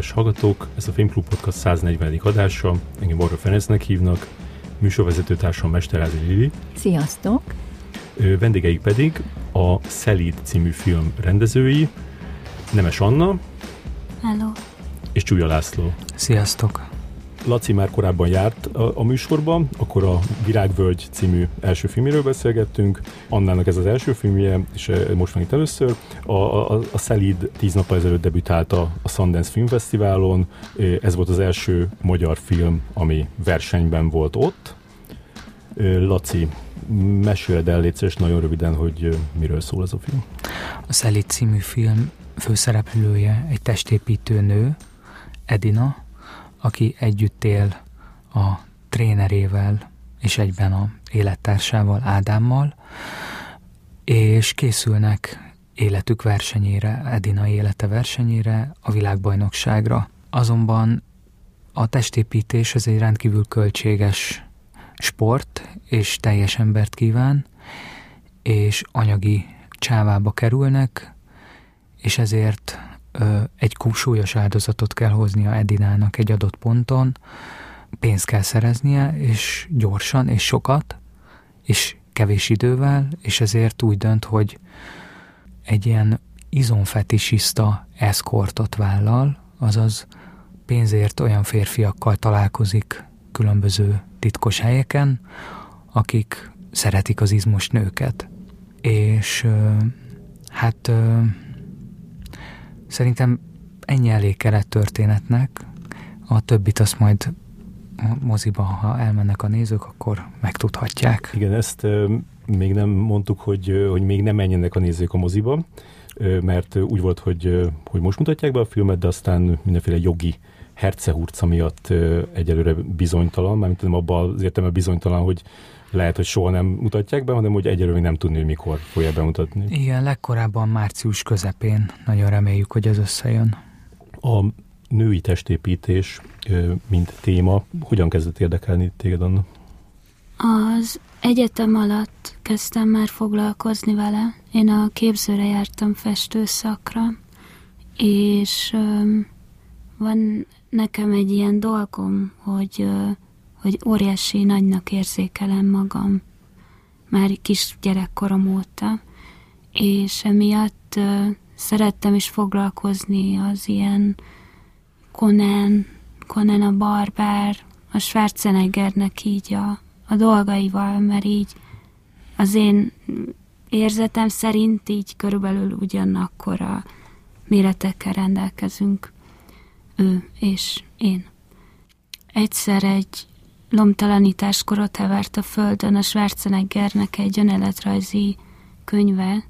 Kedves hallgatók! Ez a Filmklub Podcast 140. adása. Engem Varga Ferencnek hívnak, műsorvezetőtársam Mesterázi Lili. Sziasztok! Vendégeik pedig a Szelíd című film rendezői, Nemes Anna. Hello. És Csúlya László. Sziasztok! Laci már korábban járt a, a műsorban, akkor a Virágvölgy című első filméről beszélgettünk. Annának ez az első filmje, és eh, most van itt először. A, a, a Szelíd tíz nappal ezelőtt debütált a, a Sundance Filmfesztiválon. Eh, ez volt az első magyar film, ami versenyben volt ott. Eh, Laci, meséld el létszés nagyon röviden, hogy miről szól ez a film. A Szelíd című film főszereplője egy testépítő nő, Edina, aki együtt él a trénerével és egyben a élettársával, Ádámmal, és készülnek életük versenyére, Edina élete versenyére, a világbajnokságra. Azonban a testépítés ez egy rendkívül költséges sport, és teljes embert kíván, és anyagi csávába kerülnek, és ezért egy súlyos áldozatot kell hoznia Edinának egy adott ponton, pénzt kell szereznie, és gyorsan, és sokat, és kevés idővel, és ezért úgy dönt, hogy egy ilyen izomfetisista eszkortot vállal, azaz pénzért olyan férfiakkal találkozik különböző titkos helyeken, akik szeretik az izmos nőket. És hát Szerintem ennyi elég kellett történetnek, a többit azt majd a moziba, ha elmennek a nézők, akkor megtudhatják. Igen, ezt még nem mondtuk, hogy, hogy még nem menjenek a nézők a moziba, mert úgy volt, hogy, hogy most mutatják be a filmet, de aztán mindenféle jogi hercehurca miatt egyelőre bizonytalan, mármint nem abban az értelme bizonytalan, hogy lehet, hogy soha nem mutatják be, hanem hogy egyelőre még nem tudni, hogy mikor fogja bemutatni. Igen, legkorábban március közepén. Nagyon reméljük, hogy ez összejön. A női testépítés, mint téma, hogyan kezdett érdekelni téged, Anna? Az egyetem alatt kezdtem már foglalkozni vele. Én a képzőre jártam festőszakra, és van nekem egy ilyen dolgom, hogy hogy óriási nagynak érzékelem magam már kis gyerekkorom óta, és emiatt uh, szerettem is foglalkozni az ilyen Conan, Conan a barbár, a Schwarzeneggernek így a, a dolgaival, mert így az én érzetem szerint így körülbelül ugyanakkor a méretekkel rendelkezünk ő és én. Egyszer egy lomtalanításkor ott hevert a földön a Schwarzeneggernek egy önéletrajzi könyve,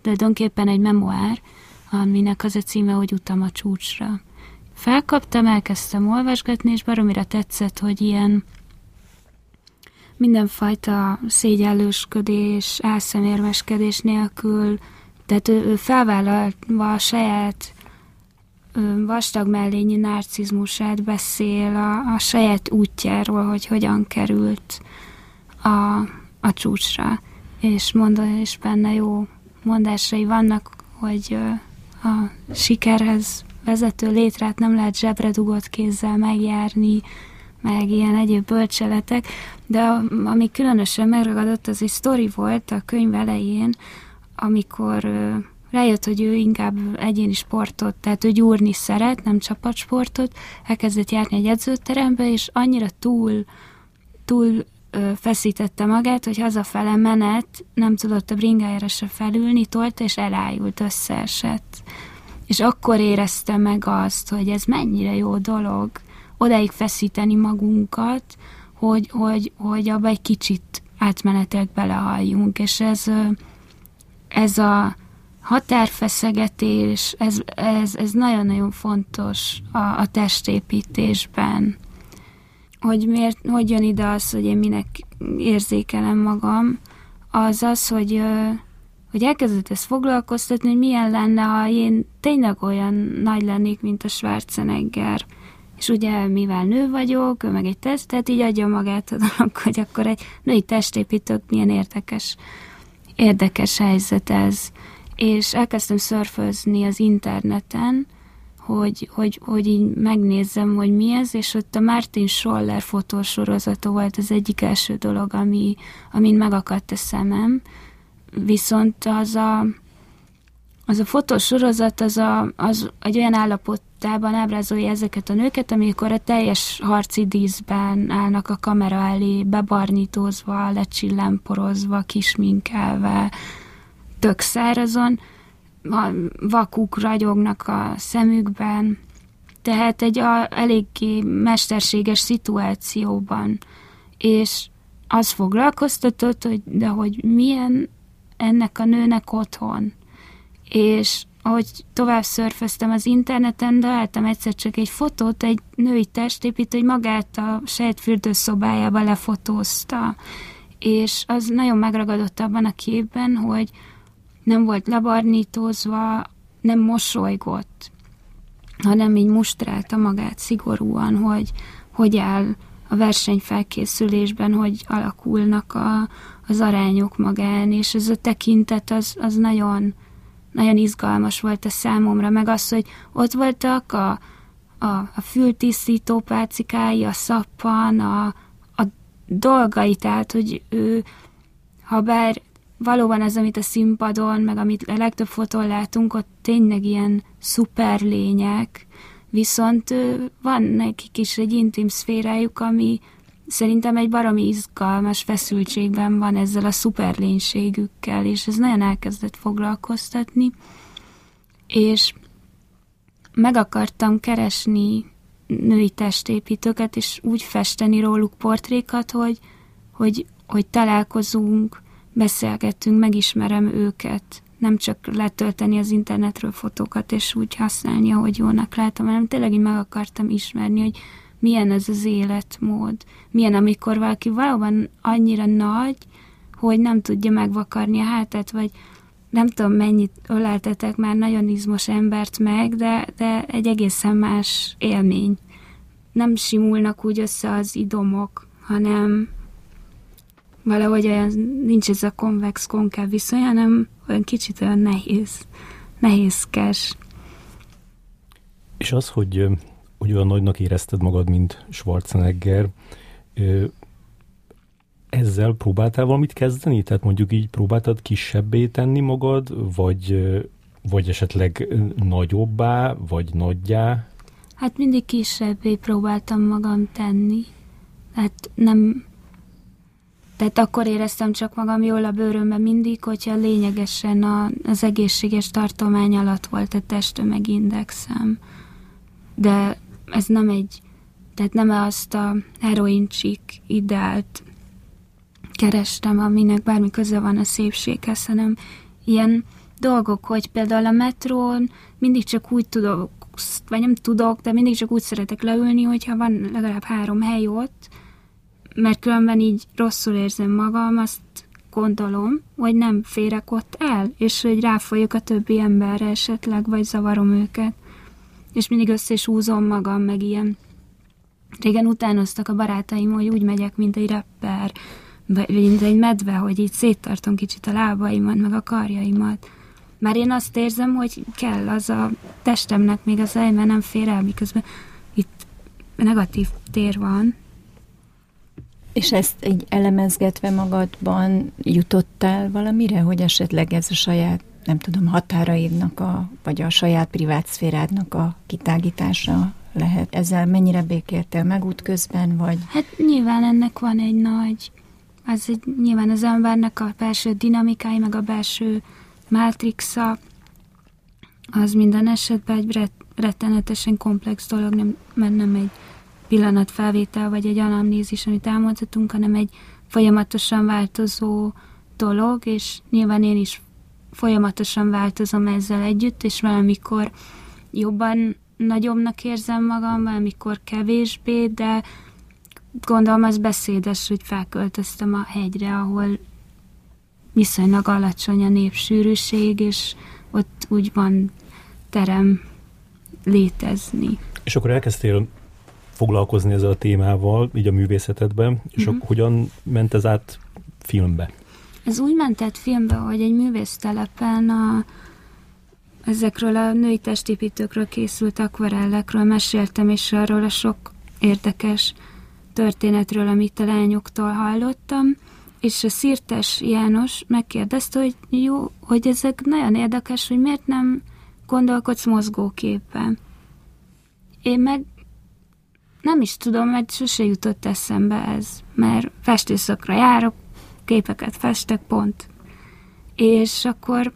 tulajdonképpen egy memoár, aminek az a címe, hogy Utam a csúcsra. Felkaptam, elkezdtem olvasgatni, és baromira tetszett, hogy ilyen mindenfajta szégyellősködés, álszemérmeskedés nélkül, tehát ő, ő felvállalva a saját vastag mellényi narcizmusát beszél a, a saját útjáról, hogy hogyan került a, a csúcsra, és mondja, és benne jó mondásai vannak, hogy a sikerhez vezető létrát nem lehet zsebre dugott kézzel megjárni, meg ilyen egyéb bölcseletek, de ami különösen megragadott, az egy sztori volt a könyv elején, amikor rájött, hogy ő inkább egyéni sportot, tehát ő gyúrni szeret, nem csapatsportot, elkezdett járni egy edzőterembe, és annyira túl, túl ö, feszítette magát, hogy hazafele menet nem tudott a bringájára se felülni, tolta, és elájult, összeesett. És akkor érezte meg azt, hogy ez mennyire jó dolog, odáig feszíteni magunkat, hogy, hogy, hogy abba egy kicsit átmenetek belehalljunk, és ez, ez a határfeszegetés, ez, ez, ez nagyon-nagyon fontos a, a testépítésben. Hogy miért, hogy jön ide az, hogy én minek érzékelem magam, az az, hogy, hogy elkezdett ezt foglalkoztatni, hogy milyen lenne, ha én tényleg olyan nagy lennék, mint a Schwarzenegger. És ugye, mivel nő vagyok, ő meg egy test, tehát így adja magát a dolog, hogy akkor egy női testépítők milyen érdekes, érdekes helyzet ez és elkezdtem szörfözni az interneten, hogy, hogy, hogy így megnézzem, hogy mi ez, és ott a Martin Scholler fotósorozata volt az egyik első dolog, ami, amin megakadt a szemem, viszont az a, az a fotósorozat az, a, az egy olyan állapotában ábrázolja ezeket a nőket, amikor a teljes harci díszben állnak a kamera elé, bebarnitózva, lecsillámporozva, kisminkelve, tök szárazon, a vakuk ragyognak a szemükben, tehát egy a, eléggé mesterséges szituációban, és az foglalkoztatott, hogy de hogy milyen ennek a nőnek otthon. És ahogy tovább szörföztem az interneten, találtam egyszer csak egy fotót, egy női testépítő, hogy magát a saját fürdőszobájába lefotózta. És az nagyon megragadott abban a képben, hogy nem volt lebarnítózva, nem mosolygott, hanem így mustrálta magát szigorúan, hogy hogy áll a versenyfelkészülésben, hogy alakulnak a, az arányok magán, és ez a tekintet az, az nagyon, nagyon izgalmas volt a számomra, meg az, hogy ott voltak a, a, a fültisztító pálcikái, a szappan, a, a dolgai, tehát, hogy ő, ha bár valóban ez, amit a színpadon, meg amit a legtöbb fotón látunk, ott tényleg ilyen szuper lények, viszont van nekik is egy intim szférájuk, ami szerintem egy baromi izgalmas feszültségben van ezzel a szuperlénységükkel, és ez nagyon elkezdett foglalkoztatni, és meg akartam keresni női testépítőket, és úgy festeni róluk portrékat, hogy, hogy, hogy találkozunk, beszélgettünk, megismerem őket, nem csak letölteni az internetről fotókat, és úgy használni, ahogy jónak látom, hanem tényleg így meg akartam ismerni, hogy milyen ez az életmód, milyen, amikor valaki valóban annyira nagy, hogy nem tudja megvakarni a hátát, vagy nem tudom mennyit öleltetek már nagyon izmos embert meg, de, de egy egészen más élmény. Nem simulnak úgy össze az idomok, hanem valahogy olyan, nincs ez a konvex-konkáv viszony, hanem olyan kicsit olyan nehéz, nehézkes. És az, hogy, hogy olyan nagynak érezted magad, mint Schwarzenegger, ezzel próbáltál valamit kezdeni? Tehát mondjuk így próbáltad kisebbé tenni magad, vagy, vagy esetleg nagyobbá, vagy nagyjá? Hát mindig kisebbé próbáltam magam tenni. Hát nem, tehát akkor éreztem csak magam jól a bőrömben mindig, hogyha lényegesen a, az egészséges tartomány alatt volt a testtömegindexem. De ez nem egy, tehát nem azt a heroincsik ideált kerestem, aminek bármi köze van a szépséghez, hanem ilyen dolgok, hogy például a metrón mindig csak úgy tudok, vagy nem tudok, de mindig csak úgy szeretek leülni, hogyha van legalább három hely ott, mert különben így rosszul érzem magam, azt gondolom, hogy nem férek ott el, és hogy ráfolyok a többi emberre esetleg, vagy zavarom őket. És mindig össze is húzom magam, meg ilyen. Régen utánoztak a barátaim, hogy úgy megyek, mint egy rapper, vagy mint egy medve, hogy így széttartom kicsit a lábaimat, meg a karjaimat. Már én azt érzem, hogy kell az a testemnek még az mert nem fér el, miközben itt negatív tér van, és ezt egy elemezgetve magadban jutottál valamire, hogy esetleg ez a saját, nem tudom, határaidnak, a, vagy a saját privát szférádnak a kitágítása lehet? Ezzel mennyire békéltél meg útközben, vagy? Hát nyilván ennek van egy nagy, az egy, nyilván az embernek a belső dinamikái, meg a belső mátrixa, az minden esetben egy rettenetesen komplex dolog, nem, mert nem egy pillanatfelvétel, vagy egy anamnézis, amit elmondhatunk, hanem egy folyamatosan változó dolog, és nyilván én is folyamatosan változom ezzel együtt, és valamikor jobban nagyobbnak érzem magam, valamikor kevésbé, de gondolom az beszédes, hogy felköltöztem a hegyre, ahol viszonylag alacsony a népsűrűség, és ott úgy van terem létezni. És akkor elkezdtél foglalkozni ezzel a témával, így a művészetedben, és uh-huh. hogyan ment ez át filmbe? Ez úgy mentett filmbe, hogy egy művésztelepen a, ezekről a női testépítőkről készült akvarellekről meséltem, és arról a sok érdekes történetről, amit a lányoktól hallottam, és a Szirtes János megkérdezte, hogy jó, hogy ezek nagyon érdekes, hogy miért nem gondolkodsz mozgóképpen. Én meg nem is tudom, mert sose jutott eszembe ez, mert festőszakra járok, képeket festek, pont. És akkor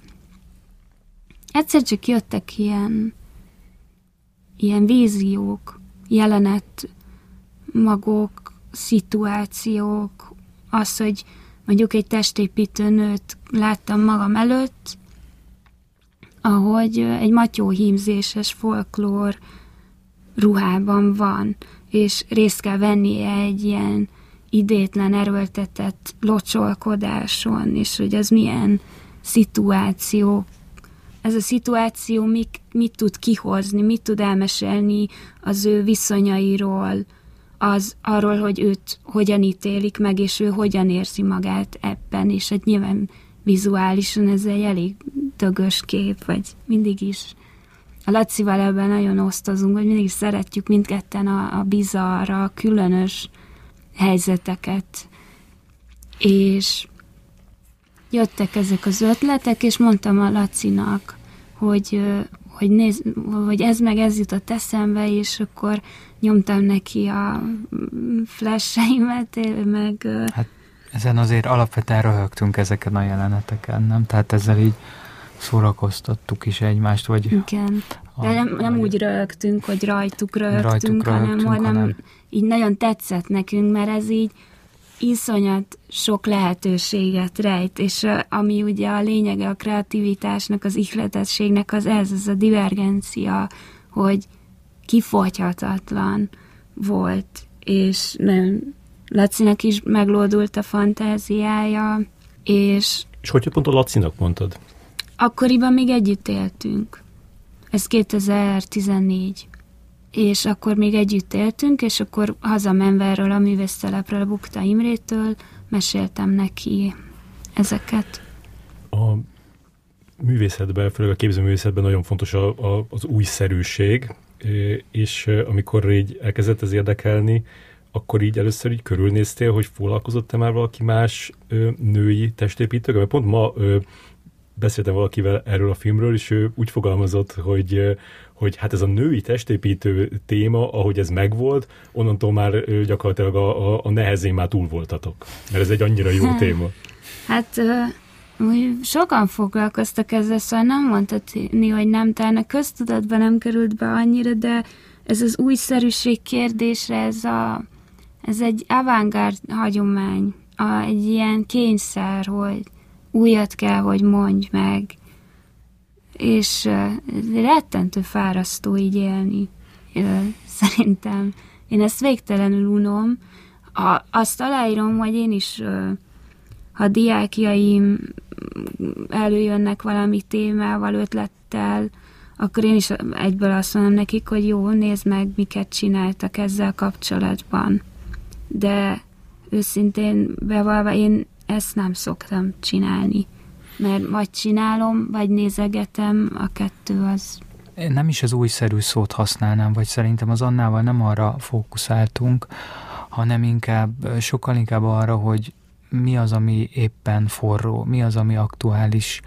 egyszer csak jöttek ilyen, ilyen víziók, jelenet magok, szituációk, az, hogy mondjuk egy testépítő nőt láttam magam előtt, ahogy egy matyóhímzéses folklór ruhában van, és részt kell vennie egy ilyen idétlen, erőltetett locsolkodáson, és hogy ez milyen szituáció, ez a szituáció mit, mit tud kihozni, mit tud elmesélni az ő viszonyairól, az arról, hogy őt hogyan ítélik meg, és ő hogyan érzi magát ebben, és hát nyilván vizuálisan ez egy elég dögös kép, vagy mindig is. A Lacival ebben nagyon osztozunk, hogy mindig szeretjük mindketten a, a bizarra, a különös helyzeteket. És jöttek ezek az ötletek, és mondtam a Lacinak, hogy, hogy, néz, hogy ez meg ez jutott eszembe, és akkor nyomtam neki a flasheimet, meg... Hát ezen azért alapvetően röhögtünk ezeken a jeleneteken, nem? Tehát ezzel így szórakoztattuk is egymást, vagy... Igen, de nem, nem úgy röhögtünk, hogy rajtuk röhögtünk, rajtuk hanem, röhögtünk, hanem, hanem így nagyon tetszett nekünk, mert ez így iszonyat sok lehetőséget rejt, és ami ugye a lényege a kreativitásnak, az ihletettségnek az ez, ez a divergencia, hogy kifogyhatatlan volt, és nem, Lacinak is meglódult a fantáziája, és... És hogy pont a Lacinak mondtad? Akkoriban még együtt éltünk. Ez 2014 és akkor még együtt éltünk, és akkor hazamenve erről a művésztelepről, a Bukta Imrétől meséltem neki ezeket. A művészetben, főleg a képzőművészetben nagyon fontos a, a, az újszerűség, és amikor így elkezdett ez érdekelni, akkor így először így körülnéztél, hogy foglalkozott-e már valaki más ö, női testépítőkkel? Mert pont ma ö, beszéltem valakivel erről a filmről, és ő úgy fogalmazott, hogy, hogy hát ez a női testépítő téma, ahogy ez megvolt, onnantól már gyakorlatilag a, a, a nehezén már túl voltatok. Mert ez egy annyira jó hát, téma. Hát sokan foglalkoztak ezzel, szóval nem mondhatni, hogy nem, talán a köztudatban nem került be annyira, de ez az újszerűség kérdése, ez, a, ez egy avantgárd hagyomány, a, egy ilyen kényszer, hogy újat kell, hogy mondj meg, és rettentő fárasztó így élni, szerintem. Én ezt végtelenül unom. A, azt aláírom, hogy én is, ha diákjaim előjönnek valami témával, ötlettel, akkor én is egyből azt mondom nekik, hogy jó, nézd meg, miket csináltak ezzel kapcsolatban. De őszintén bevalva én ezt nem szoktam csinálni mert vagy csinálom, vagy nézegetem, a kettő az... Én nem is az újszerű szót használnám, vagy szerintem az Annával nem arra fókuszáltunk, hanem inkább, sokkal inkább arra, hogy mi az, ami éppen forró, mi az, ami aktuális.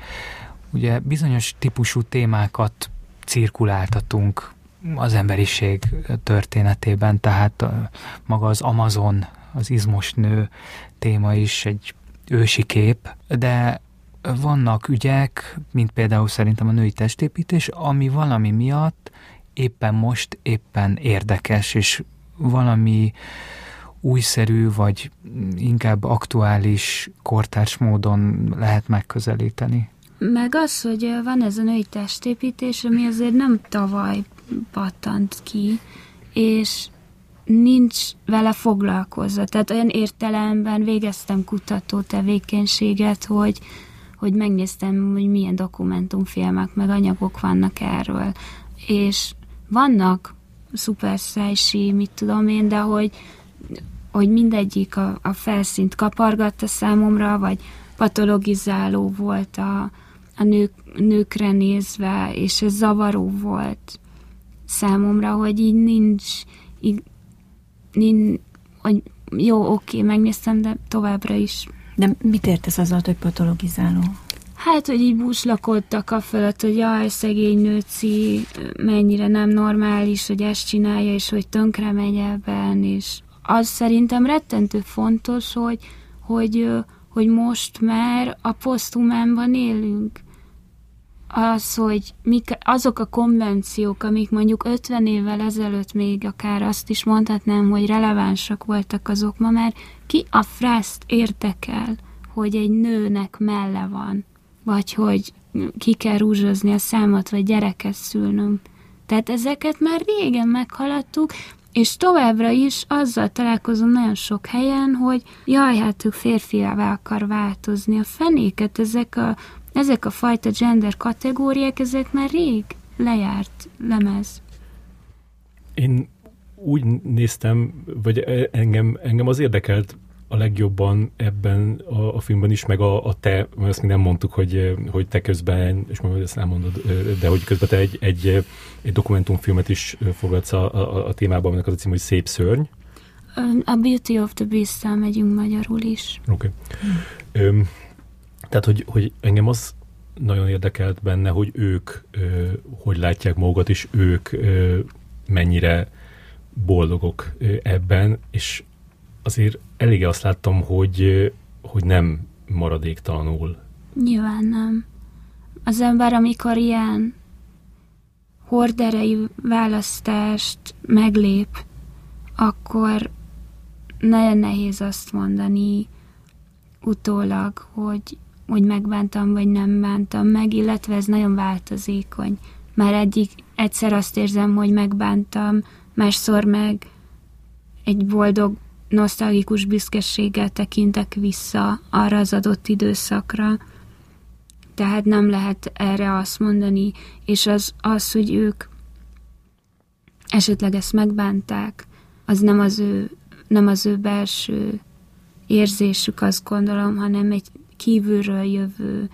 Ugye bizonyos típusú témákat cirkuláltatunk az emberiség történetében, tehát maga az Amazon, az izmos nő téma is egy ősi kép, de vannak ügyek, mint például szerintem a női testépítés, ami valami miatt éppen most éppen érdekes, és valami újszerű, vagy inkább aktuális, kortárs módon lehet megközelíteni. Meg az, hogy van ez a női testépítés, ami azért nem tavaly pattant ki, és nincs vele foglalkozva. Tehát olyan értelemben végeztem kutató tevékenységet, hogy hogy megnéztem, hogy milyen dokumentumfilmek, meg anyagok vannak erről. És vannak szuperszájsi, mit tudom én, de hogy, hogy mindegyik a, a felszínt kapargatta számomra, vagy patologizáló volt a, a nők, nőkre nézve, és ez zavaró volt számomra, hogy így nincs, így, nincs hogy jó, oké, megnéztem, de továbbra is. De mit értesz azzal, hogy patologizáló? Hát, hogy így búslakodtak a fölött, hogy jaj, szegény nőci, mennyire nem normális, hogy ezt csinálja, és hogy tönkre megy ebben, és az szerintem rettentő fontos, hogy, hogy, hogy most már a posztumánban élünk. Az, hogy mik, azok a konvenciók, amik mondjuk 50 évvel ezelőtt még akár azt is mondhatnám, hogy relevánsak voltak azok ma már, ki a frászt érdekel, hogy egy nőnek melle van, vagy hogy ki kell rúzsozni a számot, vagy gyereket szülnünk. Tehát ezeket már régen meghaladtuk, és továbbra is azzal találkozom nagyon sok helyen, hogy jaj, hát ők férfiává akar változni. A fenéket, ezek a, ezek a fajta gender kategóriák, ezek már rég lejárt lemez. Én úgy néztem, vagy engem, engem az érdekelt a legjobban ebben a, a filmben is, meg a, a te, mert ezt még nem mondtuk, hogy, hogy te közben, és majd ezt elmondod, de hogy közben te egy, egy, egy dokumentumfilmet is fogadsz a, a, a témában, aminek az a cím, hogy Szép szörny. A Beauty of the beast megyünk magyarul is. Oké. Okay. Hmm. Tehát, hogy, hogy engem az nagyon érdekelt benne, hogy ők ö, hogy látják magukat, és ők ö, mennyire boldogok ebben, és azért elég azt láttam, hogy, hogy nem maradéktalanul. Nyilván nem. Az ember, amikor ilyen horderei választást meglép, akkor nagyon nehéz azt mondani utólag, hogy, hogy megbántam, vagy nem bántam meg, illetve ez nagyon változékony. Már egyik, egyszer azt érzem, hogy megbántam, másszor meg egy boldog nosztalgikus büszkeséggel tekintek vissza arra az adott időszakra, tehát nem lehet erre azt mondani, és az, az hogy ők esetleg ezt megbánták, az nem az ő, nem az ő belső érzésük, azt gondolom, hanem egy kívülről jövő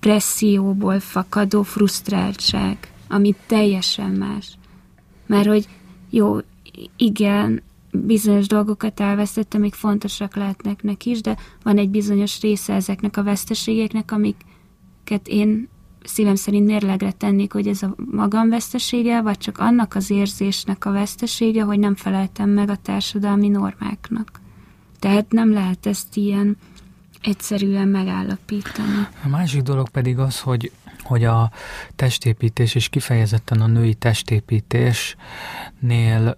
presszióból fakadó frusztráltság, ami teljesen más. Mert hogy jó, igen, bizonyos dolgokat elvesztette, még fontosak lehetnek neki is, de van egy bizonyos része ezeknek a veszteségeknek, amiket én szívem szerint mérlegre tennék, hogy ez a magam vesztesége, vagy csak annak az érzésnek a vesztesége, hogy nem feleltem meg a társadalmi normáknak. Tehát nem lehet ezt ilyen egyszerűen megállapítani. A másik dolog pedig az, hogy hogy a testépítés, és kifejezetten a női testépítésnél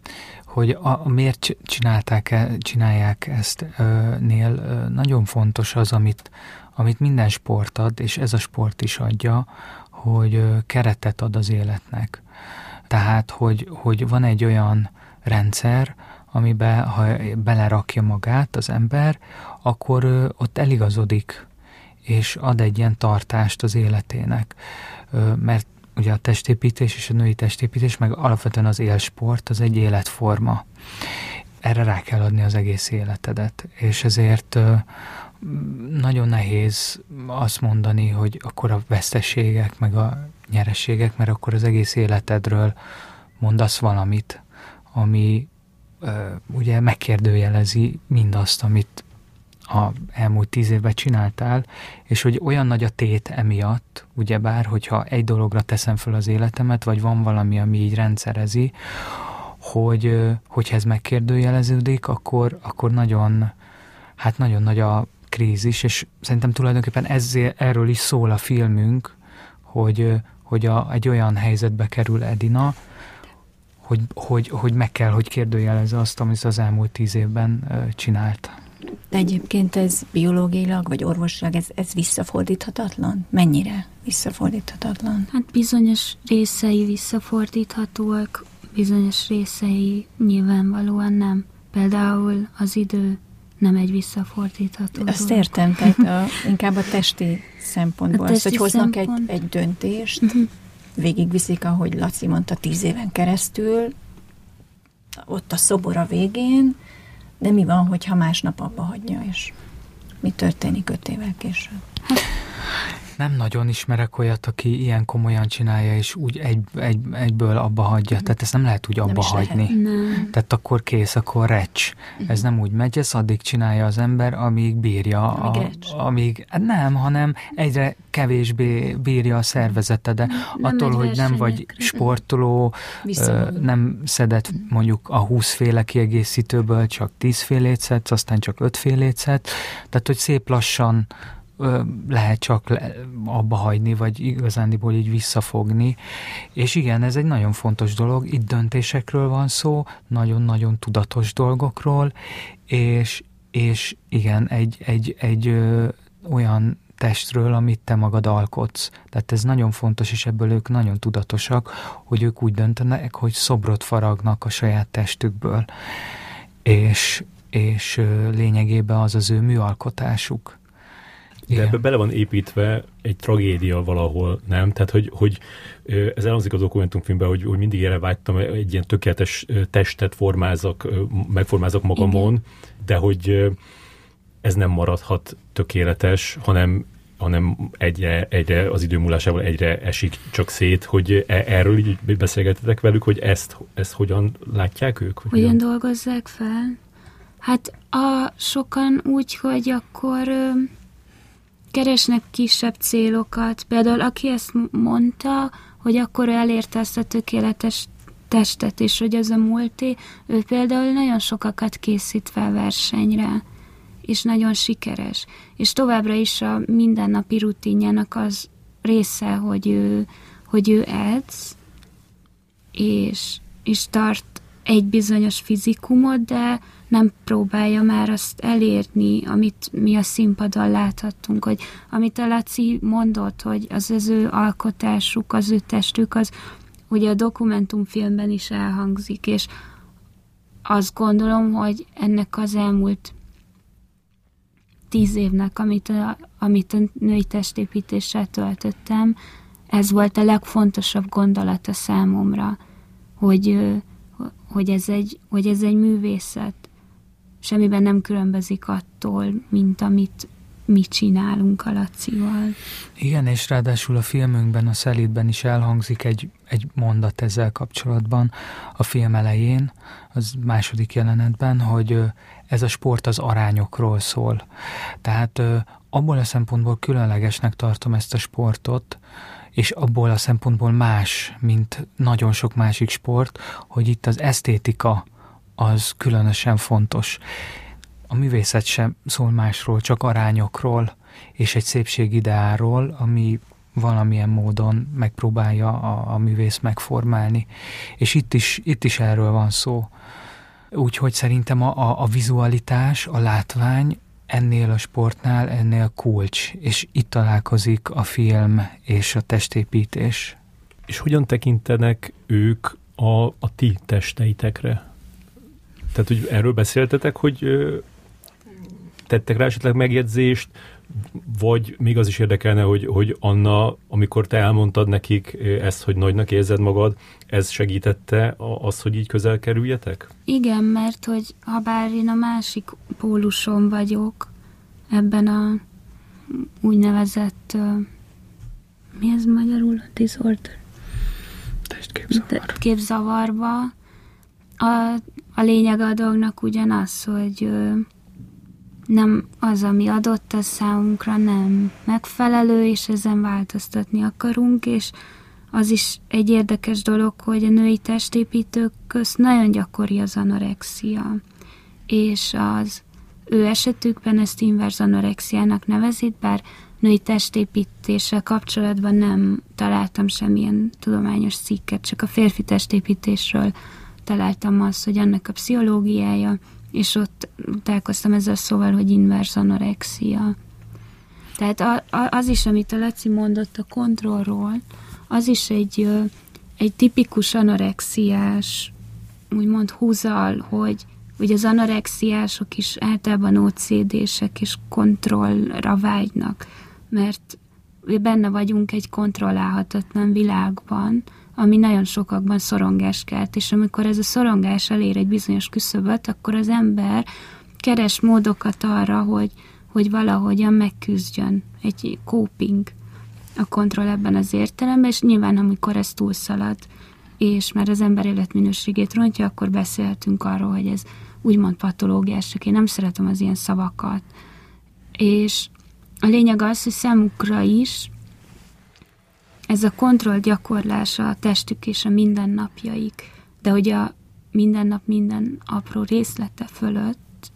hogy a, miért csinálták -e, csinálják ezt nél nagyon fontos az, amit, amit minden sport ad, és ez a sport is adja, hogy keretet ad az életnek. Tehát, hogy, hogy van egy olyan rendszer, amiben ha belerakja magát az ember, akkor ott eligazodik, és ad egy ilyen tartást az életének. Mert ugye a testépítés és a női testépítés, meg alapvetően az élsport, az egy életforma. Erre rá kell adni az egész életedet, és ezért nagyon nehéz azt mondani, hogy akkor a veszteségek, meg a nyereségek, mert akkor az egész életedről mondasz valamit, ami ugye megkérdőjelezi mindazt, amit a elmúlt tíz évben csináltál, és hogy olyan nagy a tét emiatt, ugyebár, hogyha egy dologra teszem fel az életemet, vagy van valami, ami így rendszerezi, hogy hogyha ez megkérdőjeleződik, akkor, akkor nagyon, hát nagyon nagy a krízis, és szerintem tulajdonképpen ezzel, erről is szól a filmünk, hogy, hogy a, egy olyan helyzetbe kerül Edina, hogy, hogy, hogy meg kell, hogy kérdőjelezze azt, amit az elmúlt tíz évben csinált. De egyébként ez biológiailag, vagy orvosilag, ez, ez visszafordíthatatlan? Mennyire visszafordíthatatlan? Hát bizonyos részei visszafordíthatóak, bizonyos részei nyilvánvalóan nem. Például az idő nem egy visszafordítható Azt dolog. értem, tehát a, inkább a testi szempontból, a testi az, hogy hoznak szempont. egy, egy döntést, uh-huh. Végigviszik, ahogy Laci mondta, tíz éven keresztül, ott a szobor a végén, de mi van, hogyha másnap abba hagyja, és mi történik öt évvel később? Nem nagyon ismerek olyat, aki ilyen komolyan csinálja, és úgy egy, egy, egyből abba hagyja. Tehát ezt nem lehet úgy abba nem hagyni. Nem. Tehát akkor kész, akkor recs. Uh-huh. Ez nem úgy megy, ez addig csinálja az ember, amíg bírja. Amíg, a, amíg hát Nem, hanem egyre kevésbé bírja a szervezete, de nem attól, hogy nem vagy sportoló, nem szedett mondjuk a 20 féle kiegészítőből csak 10 félét szedsz, aztán csak 5 félét szedsz, tehát hogy szép lassan lehet csak abba hagyni, vagy igazándiból így visszafogni. És igen, ez egy nagyon fontos dolog, itt döntésekről van szó, nagyon-nagyon tudatos dolgokról, és, és igen, egy, egy, egy ö, olyan testről, amit te magad alkotsz. Tehát ez nagyon fontos, és ebből ők nagyon tudatosak, hogy ők úgy döntenek, hogy szobrot faragnak a saját testükből. És, és lényegében az az ő műalkotásuk. De ebbe bele van építve egy tragédia valahol, nem? Tehát, hogy, hogy ez elhangzik az dokumentumfilmben, hogy, hogy mindig erre vágytam, egy ilyen tökéletes testet formázok, megformázok magamon, Igen. de hogy ez nem maradhat tökéletes, hanem hanem egyre, egyre az idő múlásával egyre esik csak szét, hogy e, erről így beszélgetetek velük, hogy ezt, ezt hogyan látják ők? Hogy hogyan dolgozzák fel? Hát a, sokan úgy, hogy akkor keresnek kisebb célokat. Például aki ezt mondta, hogy akkor elérte ezt a tökéletes testet, és hogy ez a múlté, ő például nagyon sokakat készít fel versenyre és nagyon sikeres. És továbbra is a mindennapi rutinjának az része, hogy ő, hogy ő edz, és, és tart egy bizonyos fizikumot, de nem próbálja már azt elérni, amit mi a színpadon láthattunk, hogy amit a Laci mondott, hogy az az ő alkotásuk, az ő testük, az ugye a dokumentumfilmben is elhangzik, és azt gondolom, hogy ennek az elmúlt tíz évnek, amit a, amit a női testépítéssel töltöttem, ez volt a legfontosabb gondolata számomra, hogy, hogy, ez egy, hogy ez egy művészet. Semmiben nem különbözik attól, mint amit mi csinálunk a Lacival. Igen, és ráadásul a filmünkben, a Szelidben is elhangzik egy, egy mondat ezzel kapcsolatban a film elején, az második jelenetben, hogy ez a sport az arányokról szól. Tehát abból a szempontból különlegesnek tartom ezt a sportot, és abból a szempontból más, mint nagyon sok másik sport, hogy itt az esztétika az különösen fontos. A művészet sem szól másról, csak arányokról, és egy szépségideáról, ami valamilyen módon megpróbálja a, a művész megformálni. És itt is, itt is erről van szó. Úgyhogy szerintem a, a, a vizualitás, a látvány ennél a sportnál ennél kulcs, és itt találkozik a film és a testépítés. És hogyan tekintenek ők a, a ti testeitekre? Tehát, hogy erről beszéltetek, hogy tettek rá esetleg megjegyzést, vagy még az is érdekelne, hogy, hogy Anna, amikor te elmondtad nekik ezt, hogy nagynak érzed magad, ez segítette az, hogy így közel kerüljetek? Igen, mert hogy ha bár én a másik póluson vagyok, ebben a úgynevezett, mi ez magyarul? Disorder? Testképzavar. Képzavarba. A, a lényeg a dolgnak ugyanaz, hogy nem az, ami adott a számunkra, nem megfelelő, és ezen változtatni akarunk, és az is egy érdekes dolog, hogy a női testépítők közt nagyon gyakori az anorexia, és az ő esetükben ezt inverz anorexiának nevezik, bár női testépítéssel kapcsolatban nem találtam semmilyen tudományos cikket, csak a férfi testépítésről találtam azt, hogy annak a pszichológiája, és ott találkoztam ezzel szóval, hogy inverz anorexia. Tehát az is, amit a Laci mondott a kontrollról, az is egy, egy tipikus anorexiás, úgymond húzal, hogy ugye az anorexiások is általában OCD-sek és kontrollra vágynak, mert benne vagyunk egy kontrollálhatatlan világban, ami nagyon sokakban szorongás kelt, és amikor ez a szorongás elér egy bizonyos küszöböt, akkor az ember keres módokat arra, hogy, hogy valahogyan megküzdjön, egy coping a kontroll ebben az értelemben, és nyilván amikor ez túlszalad, és már az ember életminőségét rontja, akkor beszélhetünk arról, hogy ez úgymond patológiás, csak én nem szeretem az ilyen szavakat. És a lényeg az, hogy számukra is ez a kontroll gyakorlása a testük és a mindennapjaik, de hogy a minden nap minden apró részlete fölött,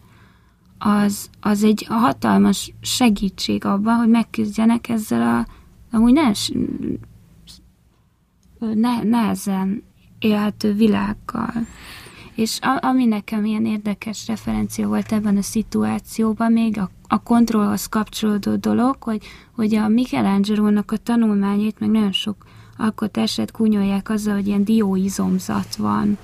az, az egy hatalmas segítség abban, hogy megküzdjenek ezzel a amúgy ne, ne, nehezen élhető világgal. És a, ami nekem ilyen érdekes referencia volt ebben a szituációban, még a, a kontrollhoz kapcsolódó dolog, hogy, hogy a Michelangelo-nak a tanulmányait, meg nagyon sok alkotását kunyolják azzal, hogy ilyen dióizomzat van.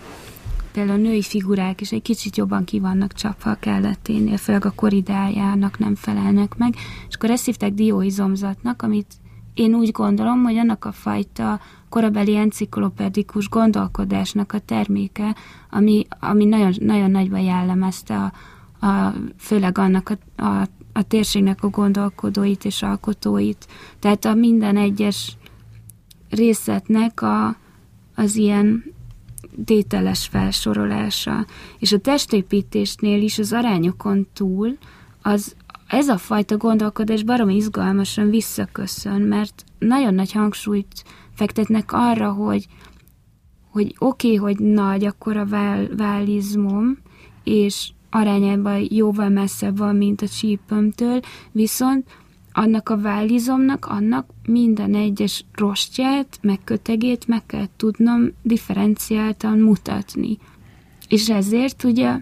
Például a női figurák is egy kicsit jobban ki vannak csapva a kelleténél, főleg a koridájának nem felelnek meg, és akkor ezt hívták dióizomzatnak, amit én úgy gondolom, hogy annak a fajta korabeli enciklopedikus gondolkodásnak a terméke, ami, ami nagyon, nagyon nagyban jellemezte a, a, főleg annak a, a, a térségnek a gondolkodóit és alkotóit. Tehát a minden egyes részletnek a, az ilyen tételes felsorolása. És a testépítésnél is az arányokon túl az, ez a fajta gondolkodás barom izgalmasan visszaköszön, mert nagyon nagy hangsúlyt fektetnek arra, hogy, hogy oké, okay, hogy nagy akkor a vál, válizmom, és arányában jóval messzebb van, mint a csípömtől, viszont annak a válizomnak, annak minden egyes rostját, meg kötegét meg kell tudnom differenciáltan mutatni. És ezért ugye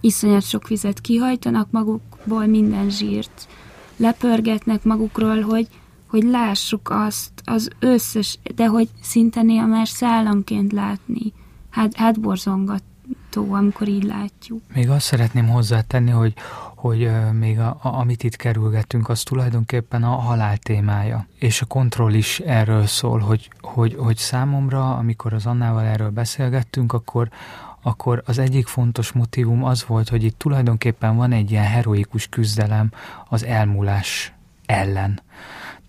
iszonyat sok vizet kihajtanak magukból, minden zsírt lepörgetnek magukról, hogy, hogy lássuk azt, az összes, de hogy szinte néha már szállamként látni. Hát, hát borzongató, amikor így látjuk. Még azt szeretném hozzátenni, hogy, hogy még a, a, amit itt kerülgetünk, az tulajdonképpen a halál témája. És a kontroll is erről szól, hogy, hogy, hogy számomra, amikor az Annával erről beszélgettünk, akkor akkor az egyik fontos motivum az volt, hogy itt tulajdonképpen van egy ilyen heroikus küzdelem az elmúlás ellen.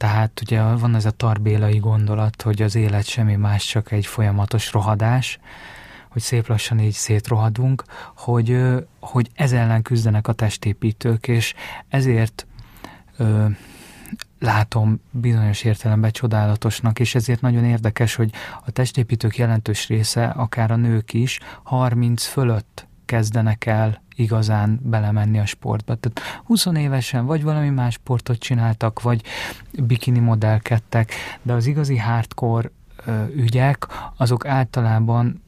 Tehát ugye van ez a tarbélai gondolat, hogy az élet semmi más, csak egy folyamatos rohadás, hogy szép lassan így szétrohadunk, hogy, hogy ez ellen küzdenek a testépítők, és ezért ö, látom bizonyos értelemben csodálatosnak, és ezért nagyon érdekes, hogy a testépítők jelentős része, akár a nők is, 30 fölött kezdenek el igazán belemenni a sportba. Tehát 20 évesen vagy valami más sportot csináltak, vagy bikini modellkedtek, de az igazi hardcore ügyek, azok általában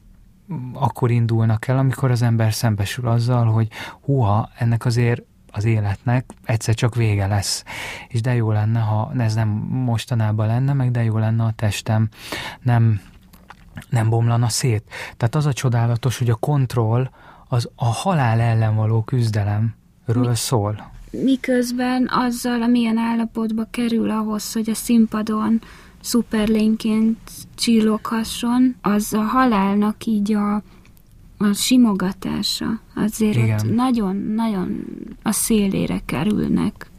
akkor indulnak el, amikor az ember szembesül azzal, hogy huha, ennek azért az életnek egyszer csak vége lesz. És de jó lenne, ha ez nem mostanában lenne, meg de jó lenne a testem nem, nem bomlana szét. Tehát az a csodálatos, hogy a kontroll az a halál ellen való küzdelemről Mi, szól. Miközben azzal, amilyen állapotba kerül ahhoz, hogy a színpadon szuperlényként csilloghasson, az a halálnak így a a simogatása azért nagyon-nagyon a szélére kerülnek.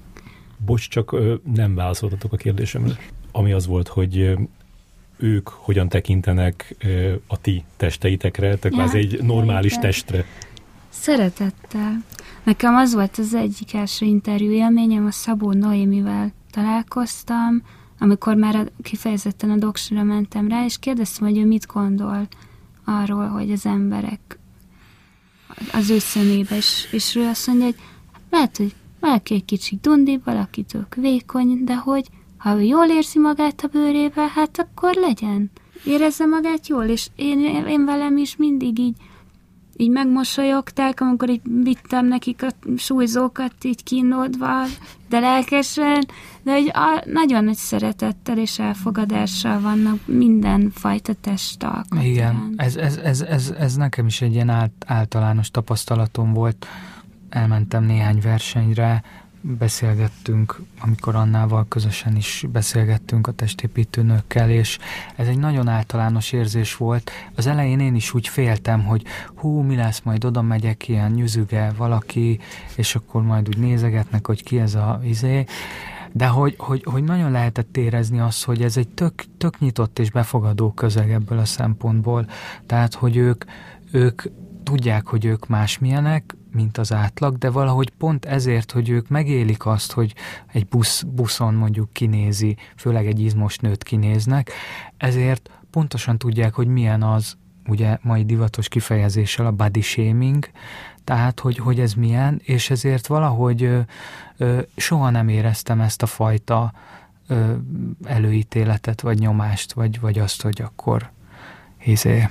Bocs, csak nem válaszoltatok a kérdésemre. Ami az volt, hogy ők hogyan tekintenek a ti testeitekre, tehát ja, az egy normális igen. testre. Szeretettel. Nekem az volt az egyik első interjú élményem, a Szabó Noémivel találkoztam, amikor már kifejezetten a doksira mentem rá, és kérdeztem, hogy ő mit gondol arról, hogy az emberek az ő szemébe, és, és ő azt mondja, hogy lehet, hogy valaki egy kicsit dundi, valaki tök vékony, de hogy ha ő jól érzi magát a bőrébe, hát akkor legyen. Érezze magát jól, és én, én velem is mindig így így megmosolyogták, amikor így vittem nekik a súlyzókat így kínódva, de lelkesen, de hogy a, nagyon nagy szeretettel és elfogadással vannak minden fajta testalkat. Igen, ez, ez, ez, ez, ez, nekem is egy ilyen általános tapasztalatom volt. Elmentem néhány versenyre, beszélgettünk, amikor Annával közösen is beszélgettünk a testépítőnökkel, és ez egy nagyon általános érzés volt. Az elején én is úgy féltem, hogy hú, mi lesz, majd oda megyek, ilyen nyüzüge valaki, és akkor majd úgy nézegetnek, hogy ki ez a izé. de hogy, hogy, hogy nagyon lehetett érezni azt, hogy ez egy tök, tök nyitott és befogadó közeg ebből a szempontból. Tehát, hogy ők, ők tudják, hogy ők másmilyenek, mint az átlag, de valahogy pont ezért, hogy ők megélik azt, hogy egy busz, buszon mondjuk kinézi, főleg egy izmos nőt kinéznek, ezért pontosan tudják, hogy milyen az, ugye mai divatos kifejezéssel a body shaming, tehát, hogy, hogy ez milyen, és ezért valahogy ö, ö, soha nem éreztem ezt a fajta ö, előítéletet, vagy nyomást, vagy, vagy azt, hogy akkor izé,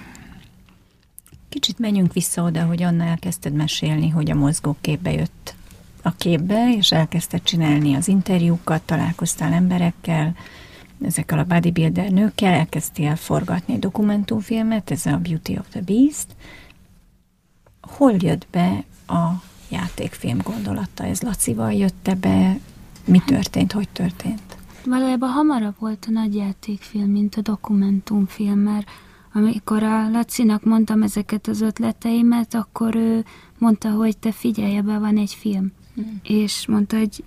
Kicsit menjünk vissza oda, hogy Anna elkezdted mesélni, hogy a mozgóképbe jött a képbe, és elkezdted csinálni az interjúkat, találkoztál emberekkel, ezekkel a bodybuilder nőkkel, elkezdtél forgatni dokumentumfilmet, ez a Beauty of the Beast. Hol jött be a játékfilm gondolata? Ez Lacival jött be? Mi történt? Hogy történt? Valójában hamarabb volt a nagy játékfilm, mint a dokumentumfilm, mert amikor a Lacinak mondtam ezeket az ötleteimet, akkor ő mondta, hogy te figyelj, ebben van egy film. Hmm. És mondta, hogy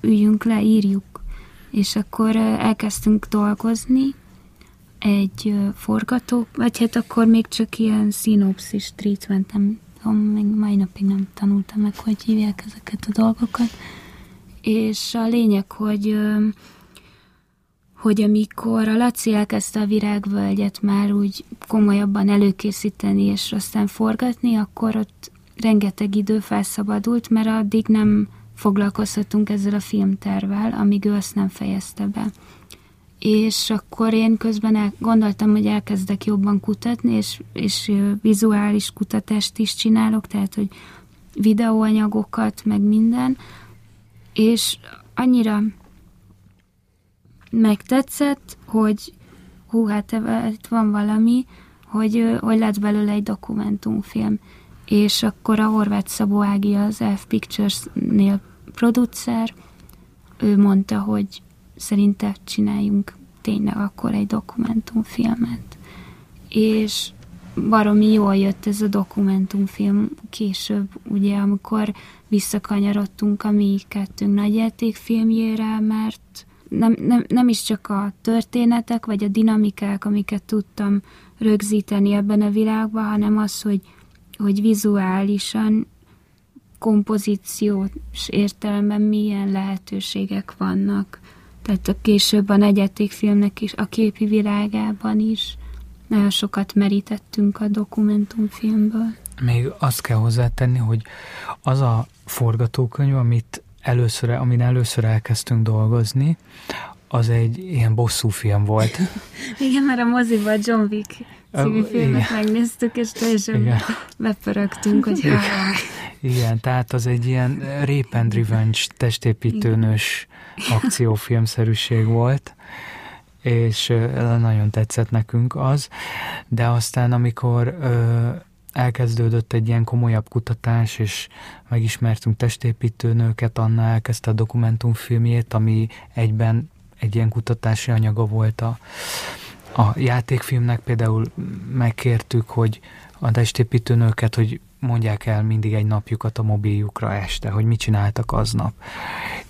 üljünk le, írjuk. És akkor elkezdtünk dolgozni, egy forgató, vagy hát akkor még csak ilyen szinopszis treatment, nem még mai napig nem tanultam meg, hogy hívják ezeket a dolgokat. És a lényeg, hogy hogy amikor a Laci elkezdte a virágvölgyet már úgy komolyabban előkészíteni és aztán forgatni, akkor ott rengeteg idő felszabadult, mert addig nem foglalkozhatunk ezzel a filmtervel, amíg ő azt nem fejezte be. És akkor én közben el, gondoltam, hogy elkezdek jobban kutatni, és, és vizuális kutatást is csinálok, tehát, hogy videóanyagokat, meg minden, és annyira megtetszett, hogy hú, hát itt van valami, hogy, hogy lett belőle egy dokumentumfilm. És akkor a Horváth Szabó Ági az F Pictures-nél producer, ő mondta, hogy szerinte csináljunk tényleg akkor egy dokumentumfilmet. És baromi jól jött ez a dokumentumfilm később, ugye, amikor visszakanyarodtunk a mi kettőnk nagyjátékfilmjére, mert nem, nem, nem is csak a történetek, vagy a dinamikák, amiket tudtam rögzíteni ebben a világban, hanem az, hogy, hogy vizuálisan, kompozíciós értelemben milyen lehetőségek vannak. Tehát a később a negyedik filmnek is, a képi világában is nagyon sokat merítettünk a dokumentumfilmből. Még azt kell hozzátenni, hogy az a forgatókönyv, amit először, amin először elkezdtünk dolgozni, az egy ilyen bosszú film volt. Igen, mert a moziban John Wick című filmet igen. megnéztük, és teljesen igen. bepörögtünk, hogy igen. igen, tehát az egy ilyen rape and revenge testépítőnös akciófilmszerűség volt, és nagyon tetszett nekünk az, de aztán amikor elkezdődött egy ilyen komolyabb kutatás, és megismertünk testépítőnőket, Anna elkezdte a dokumentumfilmjét, ami egyben egy ilyen kutatási anyaga volt a, a játékfilmnek. Például megkértük, hogy a testépítőnőket, hogy mondják el mindig egy napjukat a mobiljukra este, hogy mit csináltak aznap.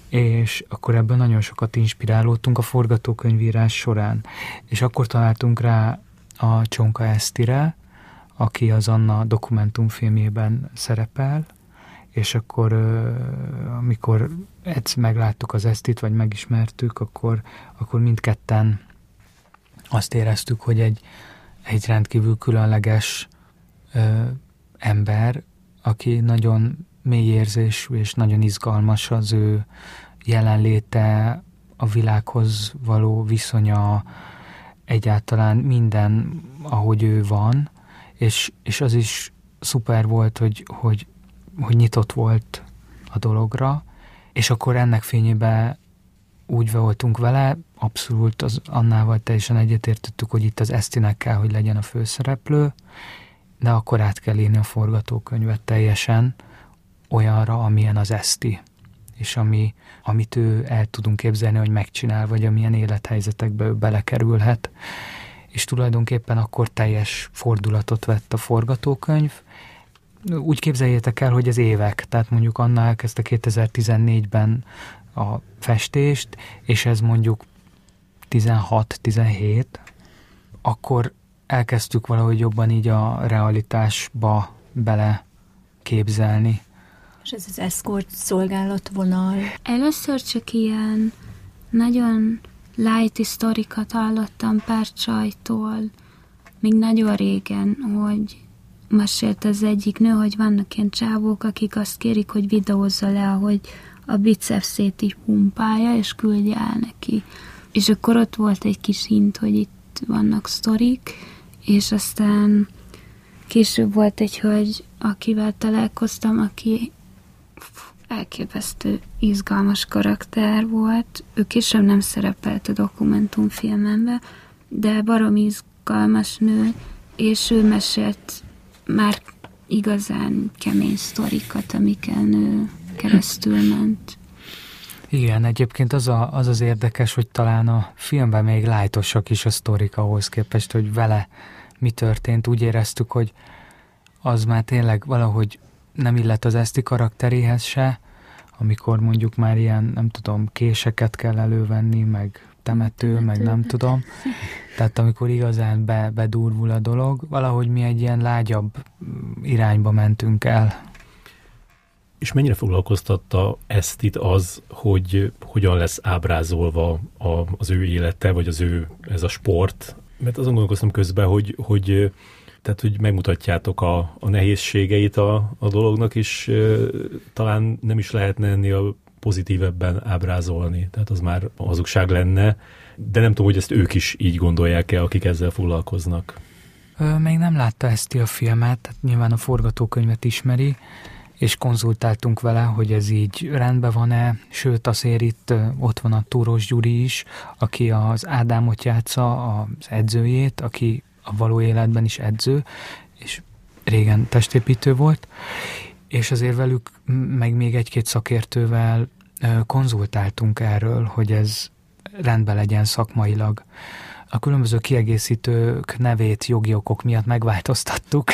És akkor ebből nagyon sokat inspirálódtunk a forgatókönyvírás során. És akkor találtunk rá a Csonka Esztire, aki az Anna dokumentumfilmjében szerepel, és akkor amikor egyszer megláttuk az Esztit, vagy megismertük, akkor, akkor mindketten azt éreztük, hogy egy, egy rendkívül különleges ö, ember, aki nagyon mély érzésű és nagyon izgalmas az ő jelenléte, a világhoz való viszonya, egyáltalán minden, ahogy ő van, és, és az is szuper volt, hogy, hogy, hogy nyitott volt a dologra, és akkor ennek fényében úgy voltunk vele, abszolút az Annával teljesen egyetértettük, hogy itt az Esztinek kell, hogy legyen a főszereplő, de akkor át kell írni a forgatókönyvet teljesen olyanra, amilyen az Eszti, és ami, amit ő el tudunk képzelni, hogy megcsinál, vagy amilyen élethelyzetekbe ő belekerülhet és tulajdonképpen akkor teljes fordulatot vett a forgatókönyv. Úgy képzeljétek el, hogy ez évek, tehát mondjuk Anna elkezdte 2014-ben a festést, és ez mondjuk 16-17, akkor elkezdtük valahogy jobban így a realitásba bele képzelni. És ez az escort szolgálatvonal? Először csak ilyen nagyon light sztorikat hallottam pár csajtól, még nagyon régen, hogy mesélt az egyik nő, hogy vannak ilyen csávók, akik azt kérik, hogy videózza le, ahogy a bicepszét így pumpálja, és küldje el neki. És akkor ott volt egy kis hint, hogy itt vannak sztorik, és aztán később volt egy hölgy, akivel találkoztam, aki elképesztő izgalmas karakter volt. Ő később nem szerepelt a dokumentumfilmembe, de barom izgalmas nő, és ő mesélt már igazán kemény sztorikat, amiken ő keresztül ment. Igen, egyébként az, a, az az érdekes, hogy talán a filmben még lájtosak is a sztorik ahhoz képest, hogy vele mi történt. Úgy éreztük, hogy az már tényleg valahogy nem illet az Eszti karakteréhez se, amikor mondjuk már ilyen, nem tudom, késeket kell elővenni, meg temető, meg nem tudom. Tehát amikor igazán be, bedurvul a dolog, valahogy mi egy ilyen lágyabb irányba mentünk el. És mennyire foglalkoztatta ezt itt az, hogy hogyan lesz ábrázolva a, az ő élete, vagy az ő, ez a sport? Mert azon gondolkoztam közben, hogy, hogy tehát, hogy megmutatjátok a, a nehézségeit a, a dolognak, és e, talán nem is lehetne ennél pozitívebben ábrázolni. Tehát az már hazugság lenne, de nem tudom, hogy ezt ők is így gondolják-e, akik ezzel foglalkoznak. Ö, még nem látta ezt a filmet, tehát nyilván a forgatókönyvet ismeri, és konzultáltunk vele, hogy ez így rendben van-e, sőt azért itt ott van a Túros Gyuri is, aki az Ádámot játsza, az edzőjét, aki a való életben is edző, és régen testépítő volt, és azért velük, meg még egy-két szakértővel konzultáltunk erről, hogy ez rendben legyen szakmailag. A különböző kiegészítők nevét jogi okok miatt megváltoztattuk,